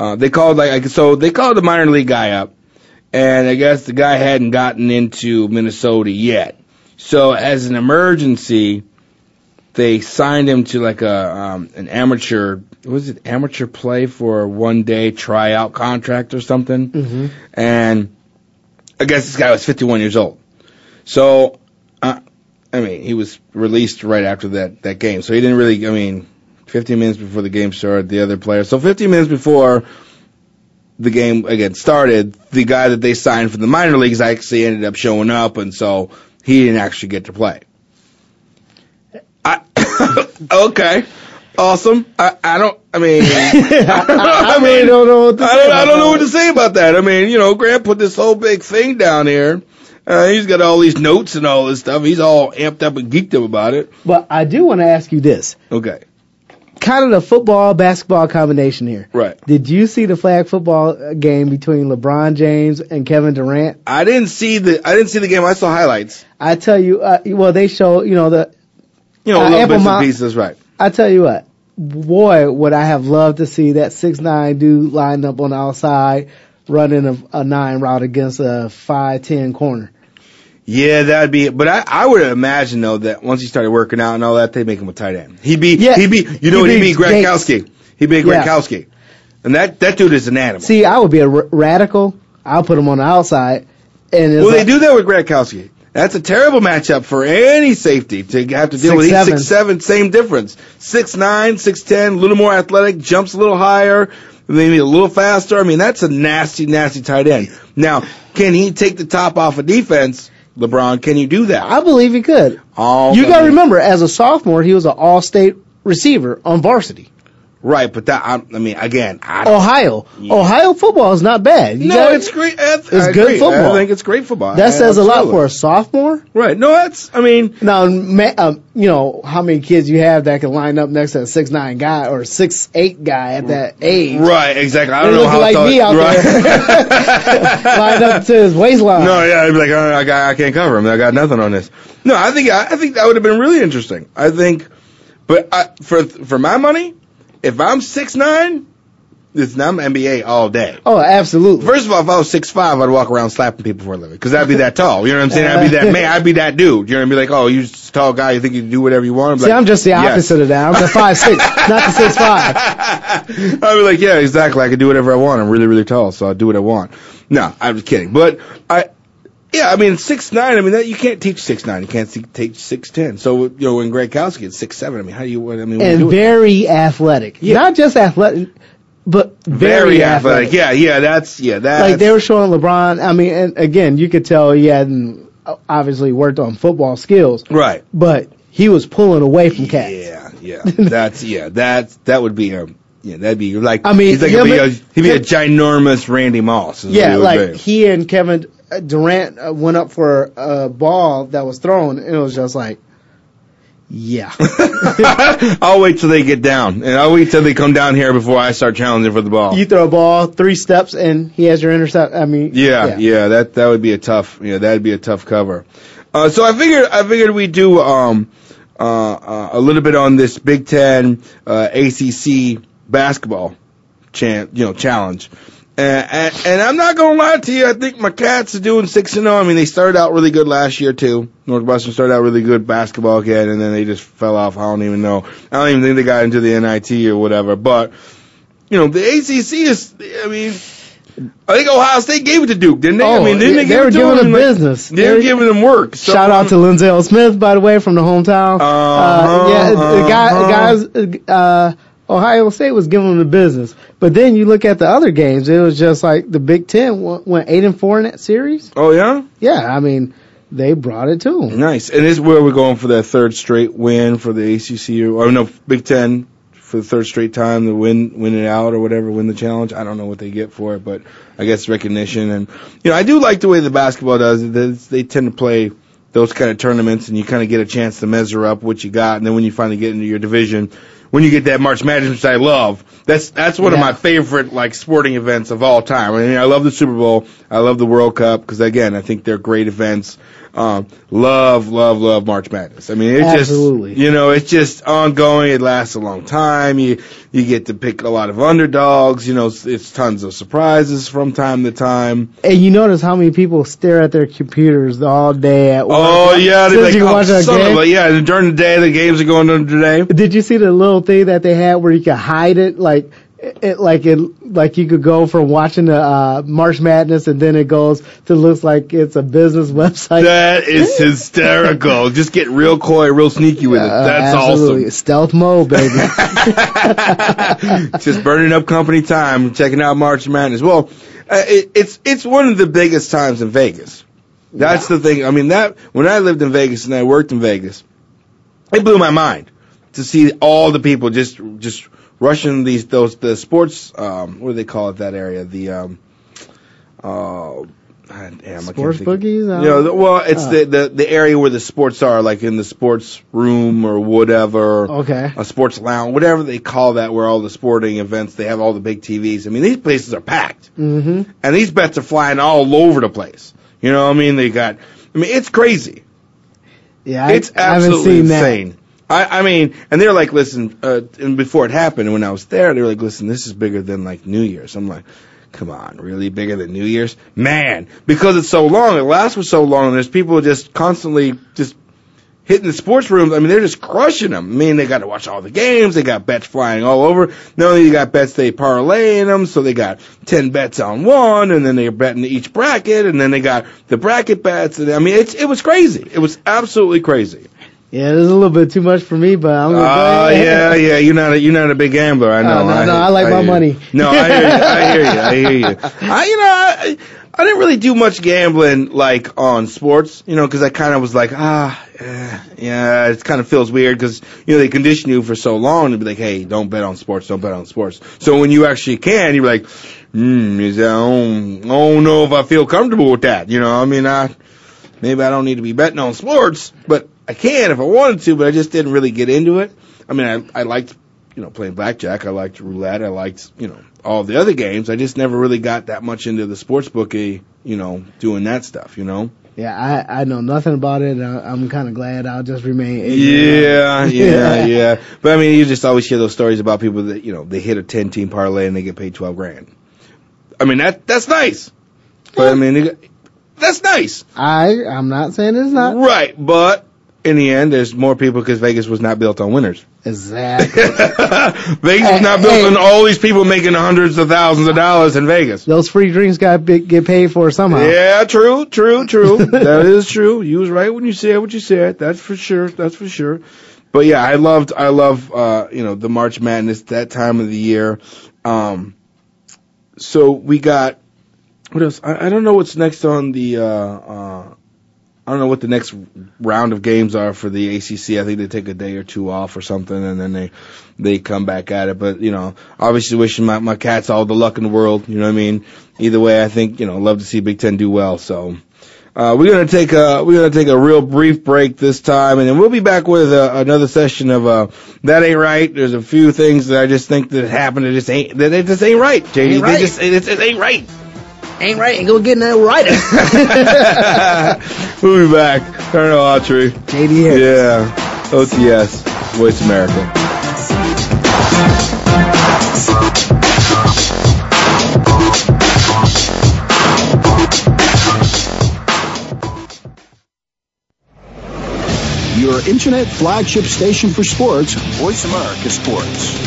Uh, they called like so they called the minor league guy up, and I guess the guy hadn't gotten into Minnesota yet. So as an emergency, they signed him to like a um, an amateur. Was it amateur play for a one day tryout contract or something? hmm and I guess this guy was 51 years old. So, uh, I mean, he was released right after that that game, so he didn't really. I mean, 15 minutes before the game started, the other player. So 15 minutes before the game again started, the guy that they signed from the minor leagues actually ended up showing up, and so he didn't actually get to play. I, (coughs) okay, awesome. I, I don't. I mean, (laughs) I, I really don't know what to I say. don't, I about don't know that. what to say about that. I mean, you know, Grant put this whole big thing down here. Uh, he's got all these notes and all this stuff. He's all amped up and geeked up about it. But I do want to ask you this. Okay. Kind of the football basketball combination here. Right. Did you see the flag football game between LeBron James and Kevin Durant? I didn't see the I didn't see the game. I saw highlights. I tell you, uh, well, they show, you know, the, You know, Uh, little bits and pieces, right? I tell you what, boy, would I have loved to see that six nine dude lined up on the outside, running a, a nine route against a five ten corner. Yeah, that'd be. But I, I would imagine though that once he started working out and all that, they'd make him a tight end. He'd be, Yeah, he'd be. You know he'd what? He'd be be Gronkowski. He'd be a Yeah. Gronkowski, and that that dude is an animal. See, I would be a r- radical. I'll put him on the outside, and well, they do that with Gronkowski. That's a terrible matchup for any safety to have to deal Six, with. He's seven. six seven, same difference. Six nine, six ten, a little more athletic, jumps a little higher, maybe a little faster. I mean, that's a nasty, nasty tight end. Now, can he take the top off of defense, LeBron? Can you do that? I believe he could. Oh, you got to remember, as a sophomore, he was an all-state receiver on varsity. Right, but that I, I mean, again, I Ohio, Ohio football is not bad. You no, gotta- it's great. I, It's I good agree. football. I think it's great football. That says a lot for a sophomore. Right. No, that's. I mean, Now, ma- um, you know how many kids you have that can line up next to a six nine guy or a six eight guy at that age. right, exactly. I don't know look how like tall- me out right. there, (laughs) (laughs) lined up to his waistline. No, yeah, I'd be like, oh, I, got, I can't cover him. I got nothing on this. No, I think I, I think that would have been really interesting. I think, but I, for for my money, if I'm six nine, it's I'm NBA all day. Oh, absolutely. First of all, if I was six five, I'd walk around slapping people for a living because I'd be that tall. You know what I'm saying? I'd be that man. I'd be that dude. You know what I mean? Like, oh, you tall guy. You think you can do whatever you want? See, like, I'm just the yes. opposite of that. I'm the five six, (laughs) not the six five. (laughs) I'd be like, yeah, exactly. I can do whatever I want. I'm really, really tall, so I'll do what I want. No, I'm just kidding. But I, yeah, I mean, six nine. I mean, that you can't teach six nine. You can't see- teach six ten. So you know, when Gronkowski is six seven, I mean, how do you? I mean, And very athletic. Yeah. Not just athletic, but very, very athletic. Yeah, yeah, that's yeah, that's Like they were showing LeBron. I mean, and again, you could tell he hadn't obviously worked on football skills, right. but he was pulling away from cats. Yeah, yeah, that's yeah, that that would be a. Yeah, that'd be like. I mean, he's like him a, and- he'd be a ginormous Randy Moss. Yeah, like be. he and Kevin Durant uh, went up for a ball that was thrown, and it was just like, yeah. (laughs) I'll wait till they get down, and I'll wait till they come down here before I start challenging for the ball. you throw a ball three steps, and he has your intercept. I mean, Yeah, yeah, that that would be a tough, yeah, that'd be a tough cover. Uh, so I figured, I figured we do um, uh, uh, a little bit on this Big Ten uh, ACC basketball, chan- you know, challenge. And, and, and I'm not gonna lie to you, I think my Cats are doing six and zero. I mean, they started out really good last year too. Northwestern started out really good basketball again, and then they just fell off. I don't even know. I don't even think they got into the NIT or whatever. But you know, the ACC is. I mean. I think Ohio State gave it to Duke, didn't they? Oh, I Oh, mean, didn't they- they, they were to giving them? Like, business. They were giving them work. So, Shout out to Lenzelle Smith, by the way, from the hometown. Uh-huh, yeah, the guy, uh-huh. guys, uh, Ohio State was giving them the business. But then you look at the other games, it was just like the Big Ten went, went eight and four in that series. Oh yeah, Yeah, I mean, they brought it to them. nice. And this is where we're going for that third straight win for the ACC or, or oh, no Big Ten for the third straight time to win win it out or whatever, win the challenge. I don't know what they get for it, but I guess recognition and you know I do like the way the basketball does They tend to play those kind of tournaments and you kind of get a chance to measure up what you got, and then when you finally get into your division. When you get that March Madness, which I love, that's that's one of my favorite like sporting events of all time. I mean, I love the Super Bowl, I love the World Cup because again, I think they're great events. Um, love, love, love March Madness. I mean, it's Absolutely. just you know, it's just ongoing. It lasts a long time. You you get to pick a lot of underdogs. You know, it's, it's tons of surprises from time to time. And you notice how many people stare at their computers all day at work. Oh yeah, they're like, you oh, watch a son game. a, yeah. During the day, the games are going on today. Did you see the little thing that they had where you could hide it, like it, like it, like you could go from watching the uh, March Madness and then it goes to looks like it's a business (laughs) website. That is hysterical. (laughs) Just get real coy, real sneaky with it. Uh, That's absolutely. awesome. Stealth mode, baby. (laughs) just burning up company time, checking out March Madness. Well, uh, it, it's it's one of the biggest times in Vegas. That's the thing. I mean, that when I lived in Vegas and I worked in Vegas, it blew my mind to see all the people just just rushing these those the sports. Um, what do they call it? That area, the um, uh, damn, I can't Sports think of- bookies? You know, well, it's Uh. the, the the area where the sports are, like in the sports room or whatever. Okay. A sports lounge, whatever they call that, where all the sporting events, they have all the big TVs. I mean, these places are packed, Mm-hmm. and these bets are flying all over the place. You know, what I mean, they got. I mean, it's crazy. Yeah, I, it's I haven't absolutely seen that. I, I mean, and they're like, listen, uh, and before it happened, when I was there, they were like, listen, this is bigger than like New Year's. I'm like, come on, really bigger than New Year's? Man, because it's so long, it lasts for so long, and there's people just constantly just hitting the sports rooms. I mean, they're just crushing them. I mean, they got to watch all the games. They got bets flying all over. Not only you got bets, they parlay in them, so they got 10 bets on one, and then they're betting each bracket, and then they got the bracket bets. And, I mean, it's, it was crazy. It was absolutely crazy. Yeah, this is a little bit too much for me, but I'm gonna. Oh yeah, yeah. You're not a you're not a big gambler. I know. Oh, no, I, no, I like my hear you. money. No, I hear you. I hear you. I hear you. (laughs) I you know I I didn't really do much gambling like on sports. You know, because I kind of was like ah eh, yeah, it kind of feels weird because you know they condition you for so long to be like hey don't bet on sports, don't bet on sports. So when you actually can, you're like hmm is that, I don't, I don't know if I feel comfortable with that. You know, I mean I maybe I don't need to be betting on sports, but I can if I wanted to, but I just didn't really get into it. I mean, I, I liked, you know, playing blackjack. I liked roulette. I liked, you know, all the other games. I just never really got that much into the sports bookie, eh, you know, doing that stuff, you know? Yeah, I I know nothing about it. I, I'm kind of glad I'll just remain. Yeah, (laughs) yeah, yeah. But I mean, you just always hear those stories about people that, you know, they hit a 10 team parlay and they get paid 12 grand. I mean, that, that's nice. But I mean, that's nice. I I'm not saying it's not Right, but in the end, there's more people because Vegas was not built on winners. exactly. (laughs) Vegas was not built Hey. on all these people making hundreds of thousands of dollars in Vegas. Those free drinks got to get paid for somehow. Yeah, true, true, true. (laughs) that is true. You was right when you said what you said. That's for sure. That's for sure. But yeah, I loved, I love, uh, you know, the March Madness that time of the year. Um, so we got what else? I, I don't know what's next on the. Uh, uh, I don't know what the next round of games are for the ACC. I think they take a day or two off or something, and then they they come back at it. But you know, obviously wishing my my cats all the luck in the world. You know what I mean? Either way, I think you know, love to see Big Ten do well. So. Uh, we're gonna take a we're gonna take a real brief break this time, and then we'll be back with uh, another session of uh, that ain't right. There's a few things that I just think that happened that just ain't that it just ain't right, JD. Ain't right. They just it, it ain't right. Ain't right. Ain't gonna get no writer. (laughs) we'll be back. Darnell Autry. JDS. Yeah. OTS. Voice America. Your internet flagship station for sports, Voice America Sports.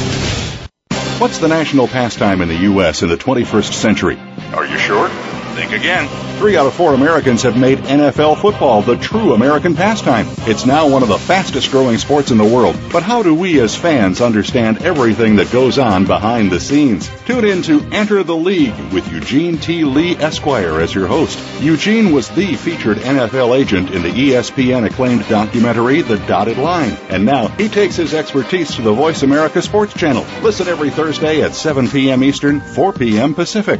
What's the national pastime in the U.S. in the 21st century? Are you sure? Think again. Three out of four Americans have made NFL football the true American pastime. It's now one of the fastest growing sports in the world. But how do we as fans understand everything that goes on behind the scenes? Tune in to Enter the League with Eugene T. Lee Esquire as your host. Eugene was the featured NFL agent in the ESPN acclaimed documentary The Dotted Line. And now he takes his expertise to the Voice America Sports Channel. Listen every Thursday at 7 p.m. Eastern, 4 p.m. Pacific.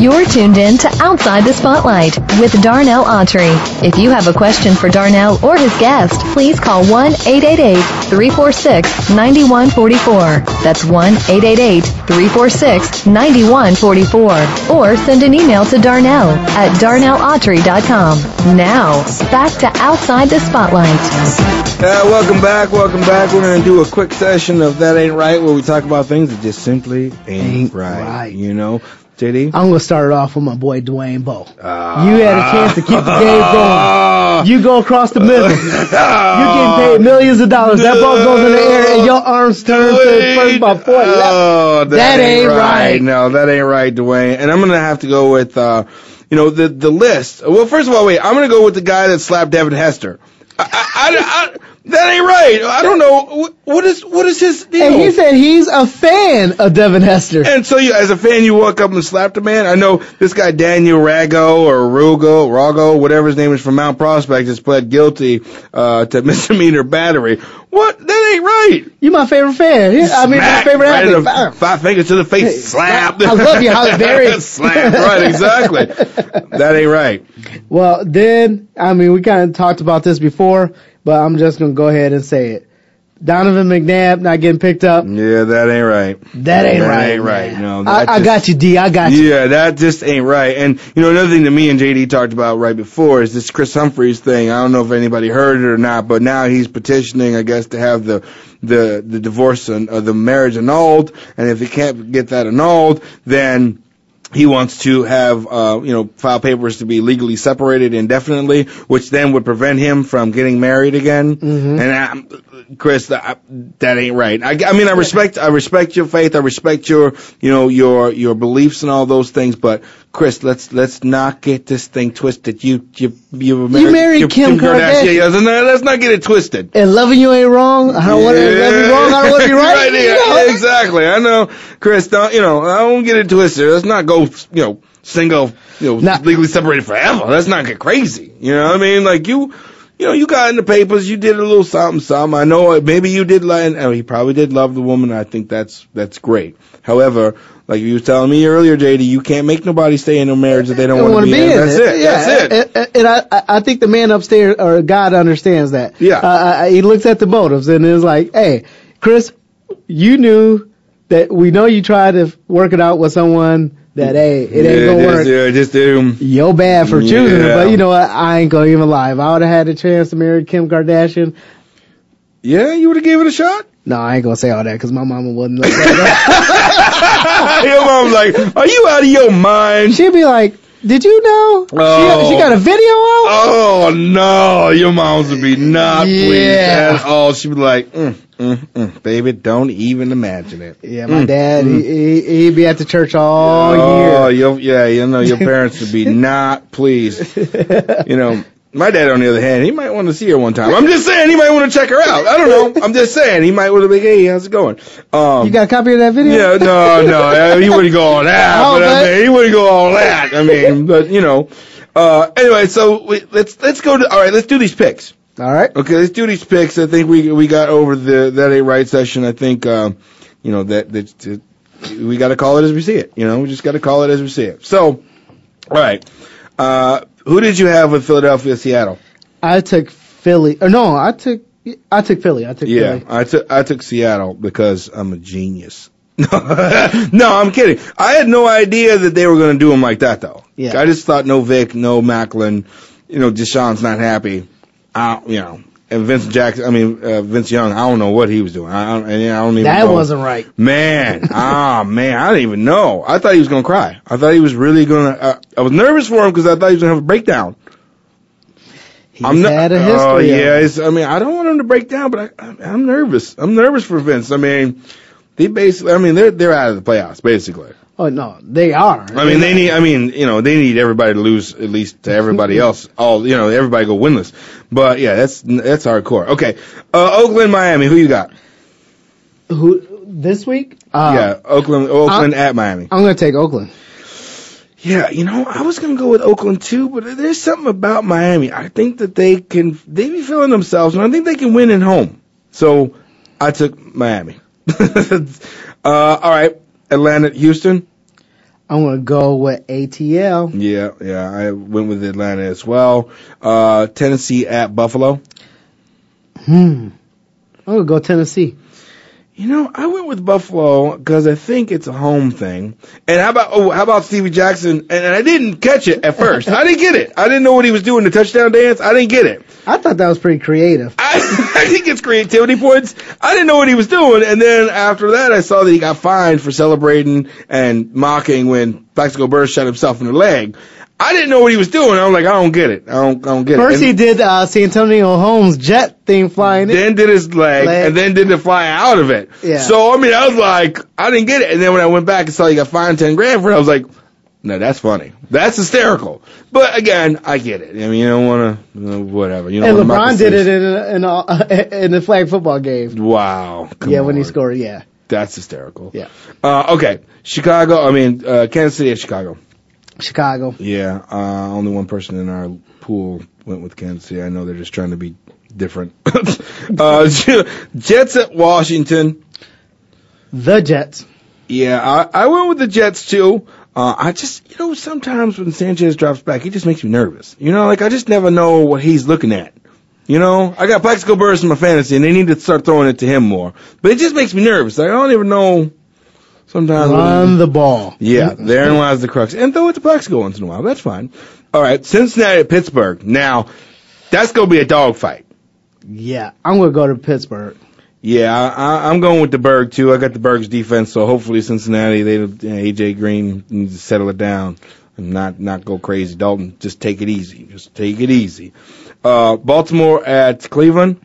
You're tuned in to Outside the Spotlight with Darnell Autry. If you have a question for Darnell or his guest, please call 1-888-346-9144. That's 1-888-346-9144. Or send an email to Darnell at darnellautry.com. Now, back to Outside the Spotlight. Uh, welcome back, welcome back. We're going to do a quick session of That Ain't Right where we talk about things that just simply ain't, Ain't right, right. You know, JD? I'm gonna start it off with my boy Dwayne Bowe. Ah. you had a chance to keep the game (laughs) going. You go across the middle. You're getting paid millions of dollars. That ball goes in the air and your arms turn to the first about four. Oh, that, That ain't, ain't right. right. No, that ain't right, Dwayne. And I'm gonna have to go with, uh, you know, the the list. Well, first of all, wait. I'm gonna go with the guy that slapped Devin Hester. I, I, I, that ain't right. I don't know what, is what is his deal. And he said he's a fan of Devin Hester. And so you, as a fan, you walk up and slap the man. I know this guy Daniel Rago or Rugo, Rago, whatever his name is from Mount Prospect, has pled guilty uh, to (laughs) misdemeanor battery. What? That ain't right. You my favorite fan. Yeah, I mean, Smack, my favorite right athlete. the- Five fingers to the face, Hey, slap. I love you, Halle Berry. (laughs) slap. Right, exactly. (laughs) that ain't right. Well, then, I mean, we kind of talked about this before, but I'm just going to go ahead and say it. Donovan McNabb not getting picked up. Yeah, that ain't right. That ain't right. that right. Ain't right. man. No, I, that I just- got you, D. I got you. Yeah, that just ain't right. And you know, another thing that me and JD talked about right before is this Kris Humphries thing. I don't know if anybody heard it or not, but now he's petitioning, I guess, to have the the the divorce and uh, the marriage annulled. And if he can't get that annulled, then he wants to have, uh, you know, file papers to be legally separated indefinitely, which then would prevent him from getting married again. Mhm. And I, Kris, that, that ain't right. I, I mean, I respect, I respect your faith, I respect your, you know, your your beliefs and all those things, but Kris, let's let's not get this thing twisted. You you you married, married Kim Kardashian. Yeah, let's not, let's not get it twisted. And loving you ain't wrong. I don't want to you wrong. I don't want to be (laughs) right. yeah, You know? exactly. I know, Kris. Don't you know? I don't get it twisted. Let's not go, you know, single, you know, Nah. legally separated forever. Let's not get crazy. You know what I mean? Like you, you know, you got in the papers. You did a little something, something. I know. uh, Maybe you did, like, and oh, he probably did love the woman. I think that's that's great. However, like you was telling me earlier, JD, you can't make nobody stay in a marriage that they don't Don't want to be, in. in That's it. Yeah, That's it. And, and- I, I- think the man upstairs or God understands that. Yeah. Uh, uh, he looks at the motives and is like, "Hey, Kris, you knew that we know you tried to work it out with someone that hey, it ain't yeah, gonna work. Yeah, just um, Yo bad for choosing it, but you know what? I ain't gonna even lie. If I would have had a chance to marry Kim Kardashian, yeah, you would have gave it a shot. No, I ain't gonna say all that because my mama wouldn't let that. (laughs) your mom's like, "Are you out of your mind?" She'd be like, "Did you know? She, Oh. she got a video out." Oh no, your mom's would be not pleased Yeah. at all. She'd be like, mm, mm, mm, "Baby, don't even imagine it." Yeah, my Mm, dad, mm. he, he, he'd be at the church all oh, year. yeah, you know your (laughs) parents would be not pleased. You know, my dad, on the other hand, he might want to see her one time. I'm just saying, he might want to check her out. I don't know. I'm just saying, he might want to be, hey, how's it going? Um, You got a copy of that video? yeah, no, no, (laughs) he wouldn't go all that. Oh, but I mean, he wouldn't go all that. I mean, (laughs) but you know. Uh, anyway, so we, let's let's go to all right. Let's do these picks. All right. Okay, let's do these picks. I think we we got over the that ain't right session. I think um, you know that that, that we got to call it as we see it. You know, we just got to call it as we see it. So, all right. Uh, who did you have with Philadelphia, Seattle? I took Philly. Or no, I took I took Philly. I took Yeah, Philly. I took I took Seattle because I'm a genius. (laughs) no, I'm kidding. I had no idea that they were going to do him like that, though. Yeah. I just thought no Vic, no Maclin. You know, DeSean's not happy. I, you know, and Vince Jackson. I mean, uh, Vince Young. I don't know what he was doing. I, don't- I don't even. That know. wasn't right. Man, (laughs) ah, man, I didn't even know. I thought he was gonna cry. I thought he was really gonna. Uh, I was nervous for him because I thought he was gonna have a breakdown. He's I'm not, had a history. Oh yeah, it's, I mean, I don't want him to break down, but I, I, I'm nervous. I'm nervous for Vince. I mean, they basically. I mean, they're they're out of the playoffs basically. Oh no, they are. I mean, they need. I mean, you know, they need everybody to lose at least to everybody (laughs) else. All you know, everybody go winless. But yeah, that's that's hardcore. Okay, uh, Oakland, Miami. Who you got? Who this week? Uh, yeah, Oakland, Oakland at Miami. I'm gonna take Oakland. Yeah, you know, I was gonna go with Oakland too, but there's something about Miami. I think that they can, they be feeling themselves, and I think they can win at home. So, I took Miami. (laughs) uh, all right, Atlanta, Houston. I'm gonna go with ATL. Yeah, yeah. I went with Atlanta as well. Uh, Tennessee at Buffalo. Hmm. I'm gonna go Tennessee. You know, I went with Buffalo because I think it's a home thing. And how about oh, how about Stevie Jackson? And, I didn't catch it at first. I didn't get it. I didn't know what he was doing the touchdown dance. I didn't get it. I thought that was pretty creative. I, (laughs) I think it's creativity points. I didn't know what he was doing, and then after that, I saw that he got fined for celebrating and mocking when Plaxico Burress shot himself in the leg. I didn't know what he was doing. I was like, I don't get it. I don't, I don't get First it. he did uh, Santonio Holmes jet thing flying in. then did his leg, Leg. and then did the fly out of it. Yeah. So I mean, I was like, I didn't get it. And then when I went back and saw he got fined ten grand for it, I was like, no, that's funny. That's hysterical. But again, I get it. I mean, you don't want to, whatever. You And don't wanna LeBron did it in a, in, a, (laughs) in the flag football game. Wow. Yeah, when he scored. Yeah. That's hysterical. Yeah. Uh, okay. Chicago, I mean, uh, Kansas City at Chicago. Chicago. Yeah. Uh, only one person in our pool went with Kansas City. I know they're just trying to be different. (laughs) uh, (laughs) Jets at Washington. The Jets. Yeah, I, I went with the Jets too. Uh, I just, you know, sometimes when Sanchez drops back, he just makes me nervous. You know, like I just never know what he's looking at. You know, I got Plaxico Burress in my fantasy, and they need to start throwing it to him more. But it just makes me nervous. Like, I don't even know. Sometimes Run the ball. yeah, therein lies the crux. And throw it to Plaxico once in a while. That's fine. All right, Cincinnati at Pittsburgh. Now, that's gonna be a dogfight. Yeah. I'm gonna go to Pittsburgh. Yeah, I, I, I'm going with the Burgh too. I got the Burgh's defense, so hopefully Cincinnati, they, you know, AJ Green needs to settle it down and not not go crazy. Dalton, just take it easy. Just take it easy. Uh, Baltimore at Cleveland.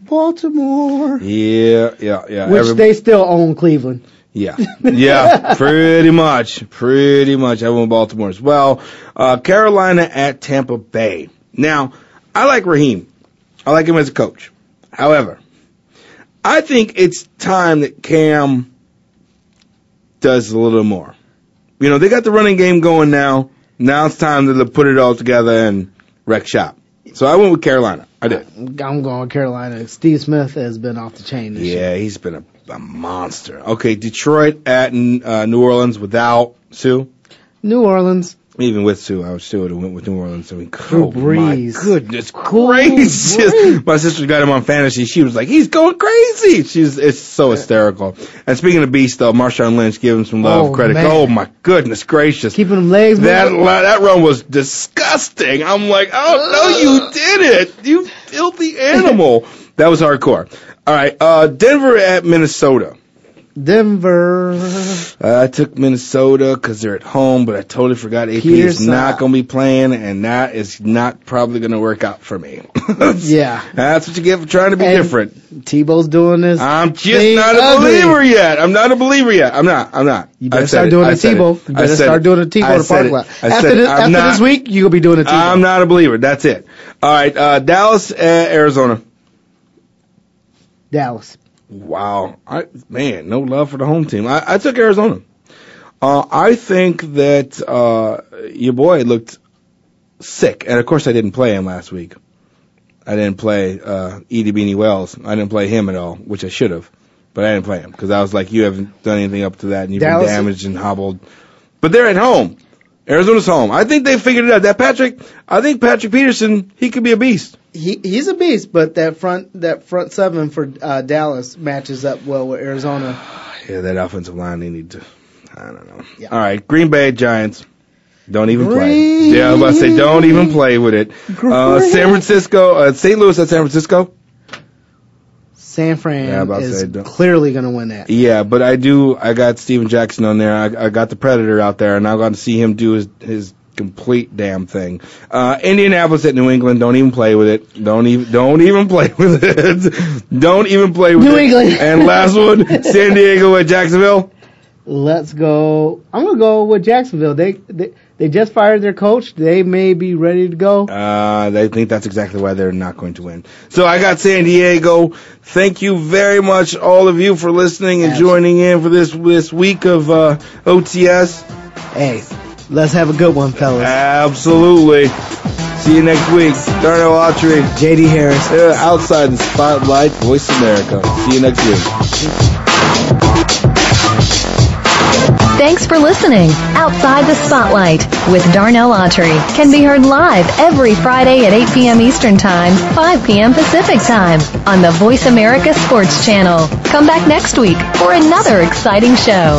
Baltimore. Yeah, yeah, yeah. Which Every- they still own Cleveland. Yeah, (laughs) yeah, pretty much, pretty much. I went Baltimore as well. Uh, Carolina at Tampa Bay. Now, I like Raheem. I like him as a coach. However, I think it's time that Cam does a little more. You know, they got the running game going now. Now it's time to put it all together and wreck shop. So I went with Carolina. I did. I'm going with Carolina. Steve Smith has been off the chain this year. Yeah, he's been a, a monster. Okay, Detroit at uh, New Orleans without Suh. New Orleans. Even with Suh, I would still would have went with New Orleans. I mean, Drew oh Brees. my goodness Cool gracious! Brees. My sister got him on fantasy. She was like, "He's going crazy." She's it's so hysterical. And speaking of beast, though, Marshawn Lynch, give him some love, Oh, credit. man. Oh my goodness gracious! Keeping them legs that moving. that run was disgusting. I'm like, oh no, you did it, you filthy animal. (laughs) that was hardcore. All right, uh, Denver at Minnesota. Denver. Uh, I took Minnesota because they're at home, but I totally forgot AP is not going to be playing, and that is not probably going to work out for me. (laughs) Yeah. That's what you get for trying to be And different. Tebow's doing this. I'm just not a ugly. believer yet. I'm not a believer yet. I'm not. I'm not. You better start it. doing I a. Tebow. You better start doing a Tebow I in the said parking it. lot. After, this, after not- this week, you will be doing a Tebow. I'm not a believer. That's it. All right. Uh, Dallas at Arizona. Dallas. Wow. I man, no love for the home team. I, I took Arizona. Uh, I think that uh, your boy looked sick, and of course I didn't play him last week. I didn't play uh, Edie Beanie Wells. I didn't play him at all, which I should have, but I didn't play him because I was like, you haven't done anything up to that, and you've Dallas- been damaged and hobbled. But they're at home. Arizona's home. I think they figured it out. That Patrick, I think Patrick Peterson, he could be a beast. He he's a beast, but that front that front seven for uh, Dallas matches up well with Arizona. (sighs) Yeah, that offensive line, they need to. I don't know. Yeah. All right, Green Bay Giants. Don't even play. Yeah, I was about to say, don't even play with it. Uh, San Francisco, uh, St. Louis at San Francisco. San Fran Yeah, is say, clearly going to win that. Yeah, but I do. I got Steven Jackson on there. I, I got the Predator out there, and I'm going to see him do his his complete damn thing. Uh, Indianapolis at New England. Don't even play with it. Don't even don't even play (laughs) with it. don't even play with New it. England. And last one, (laughs) San Diego at Jacksonville. Let's go. I'm going to go with Jacksonville. They, they they just fired their coach. They may be ready to go. Uh, I think that's exactly why they're not going to win. So I got San Diego. Thank you very much, all of you, for listening and joining in for this this week of uh, OTS. Hey, let's have a good one, fellas. Absolutely. See you next week. Darnell Autry, JD Harris. uh, outside the spotlight, Voice America. See you next week. Thanks for listening. Outside the Spotlight with Darnell Autry can be heard live every Friday at 8 p.m. Eastern Time, 5 p.m. Pacific Time on the Voice America Sports Channel. Come back next week for another exciting show.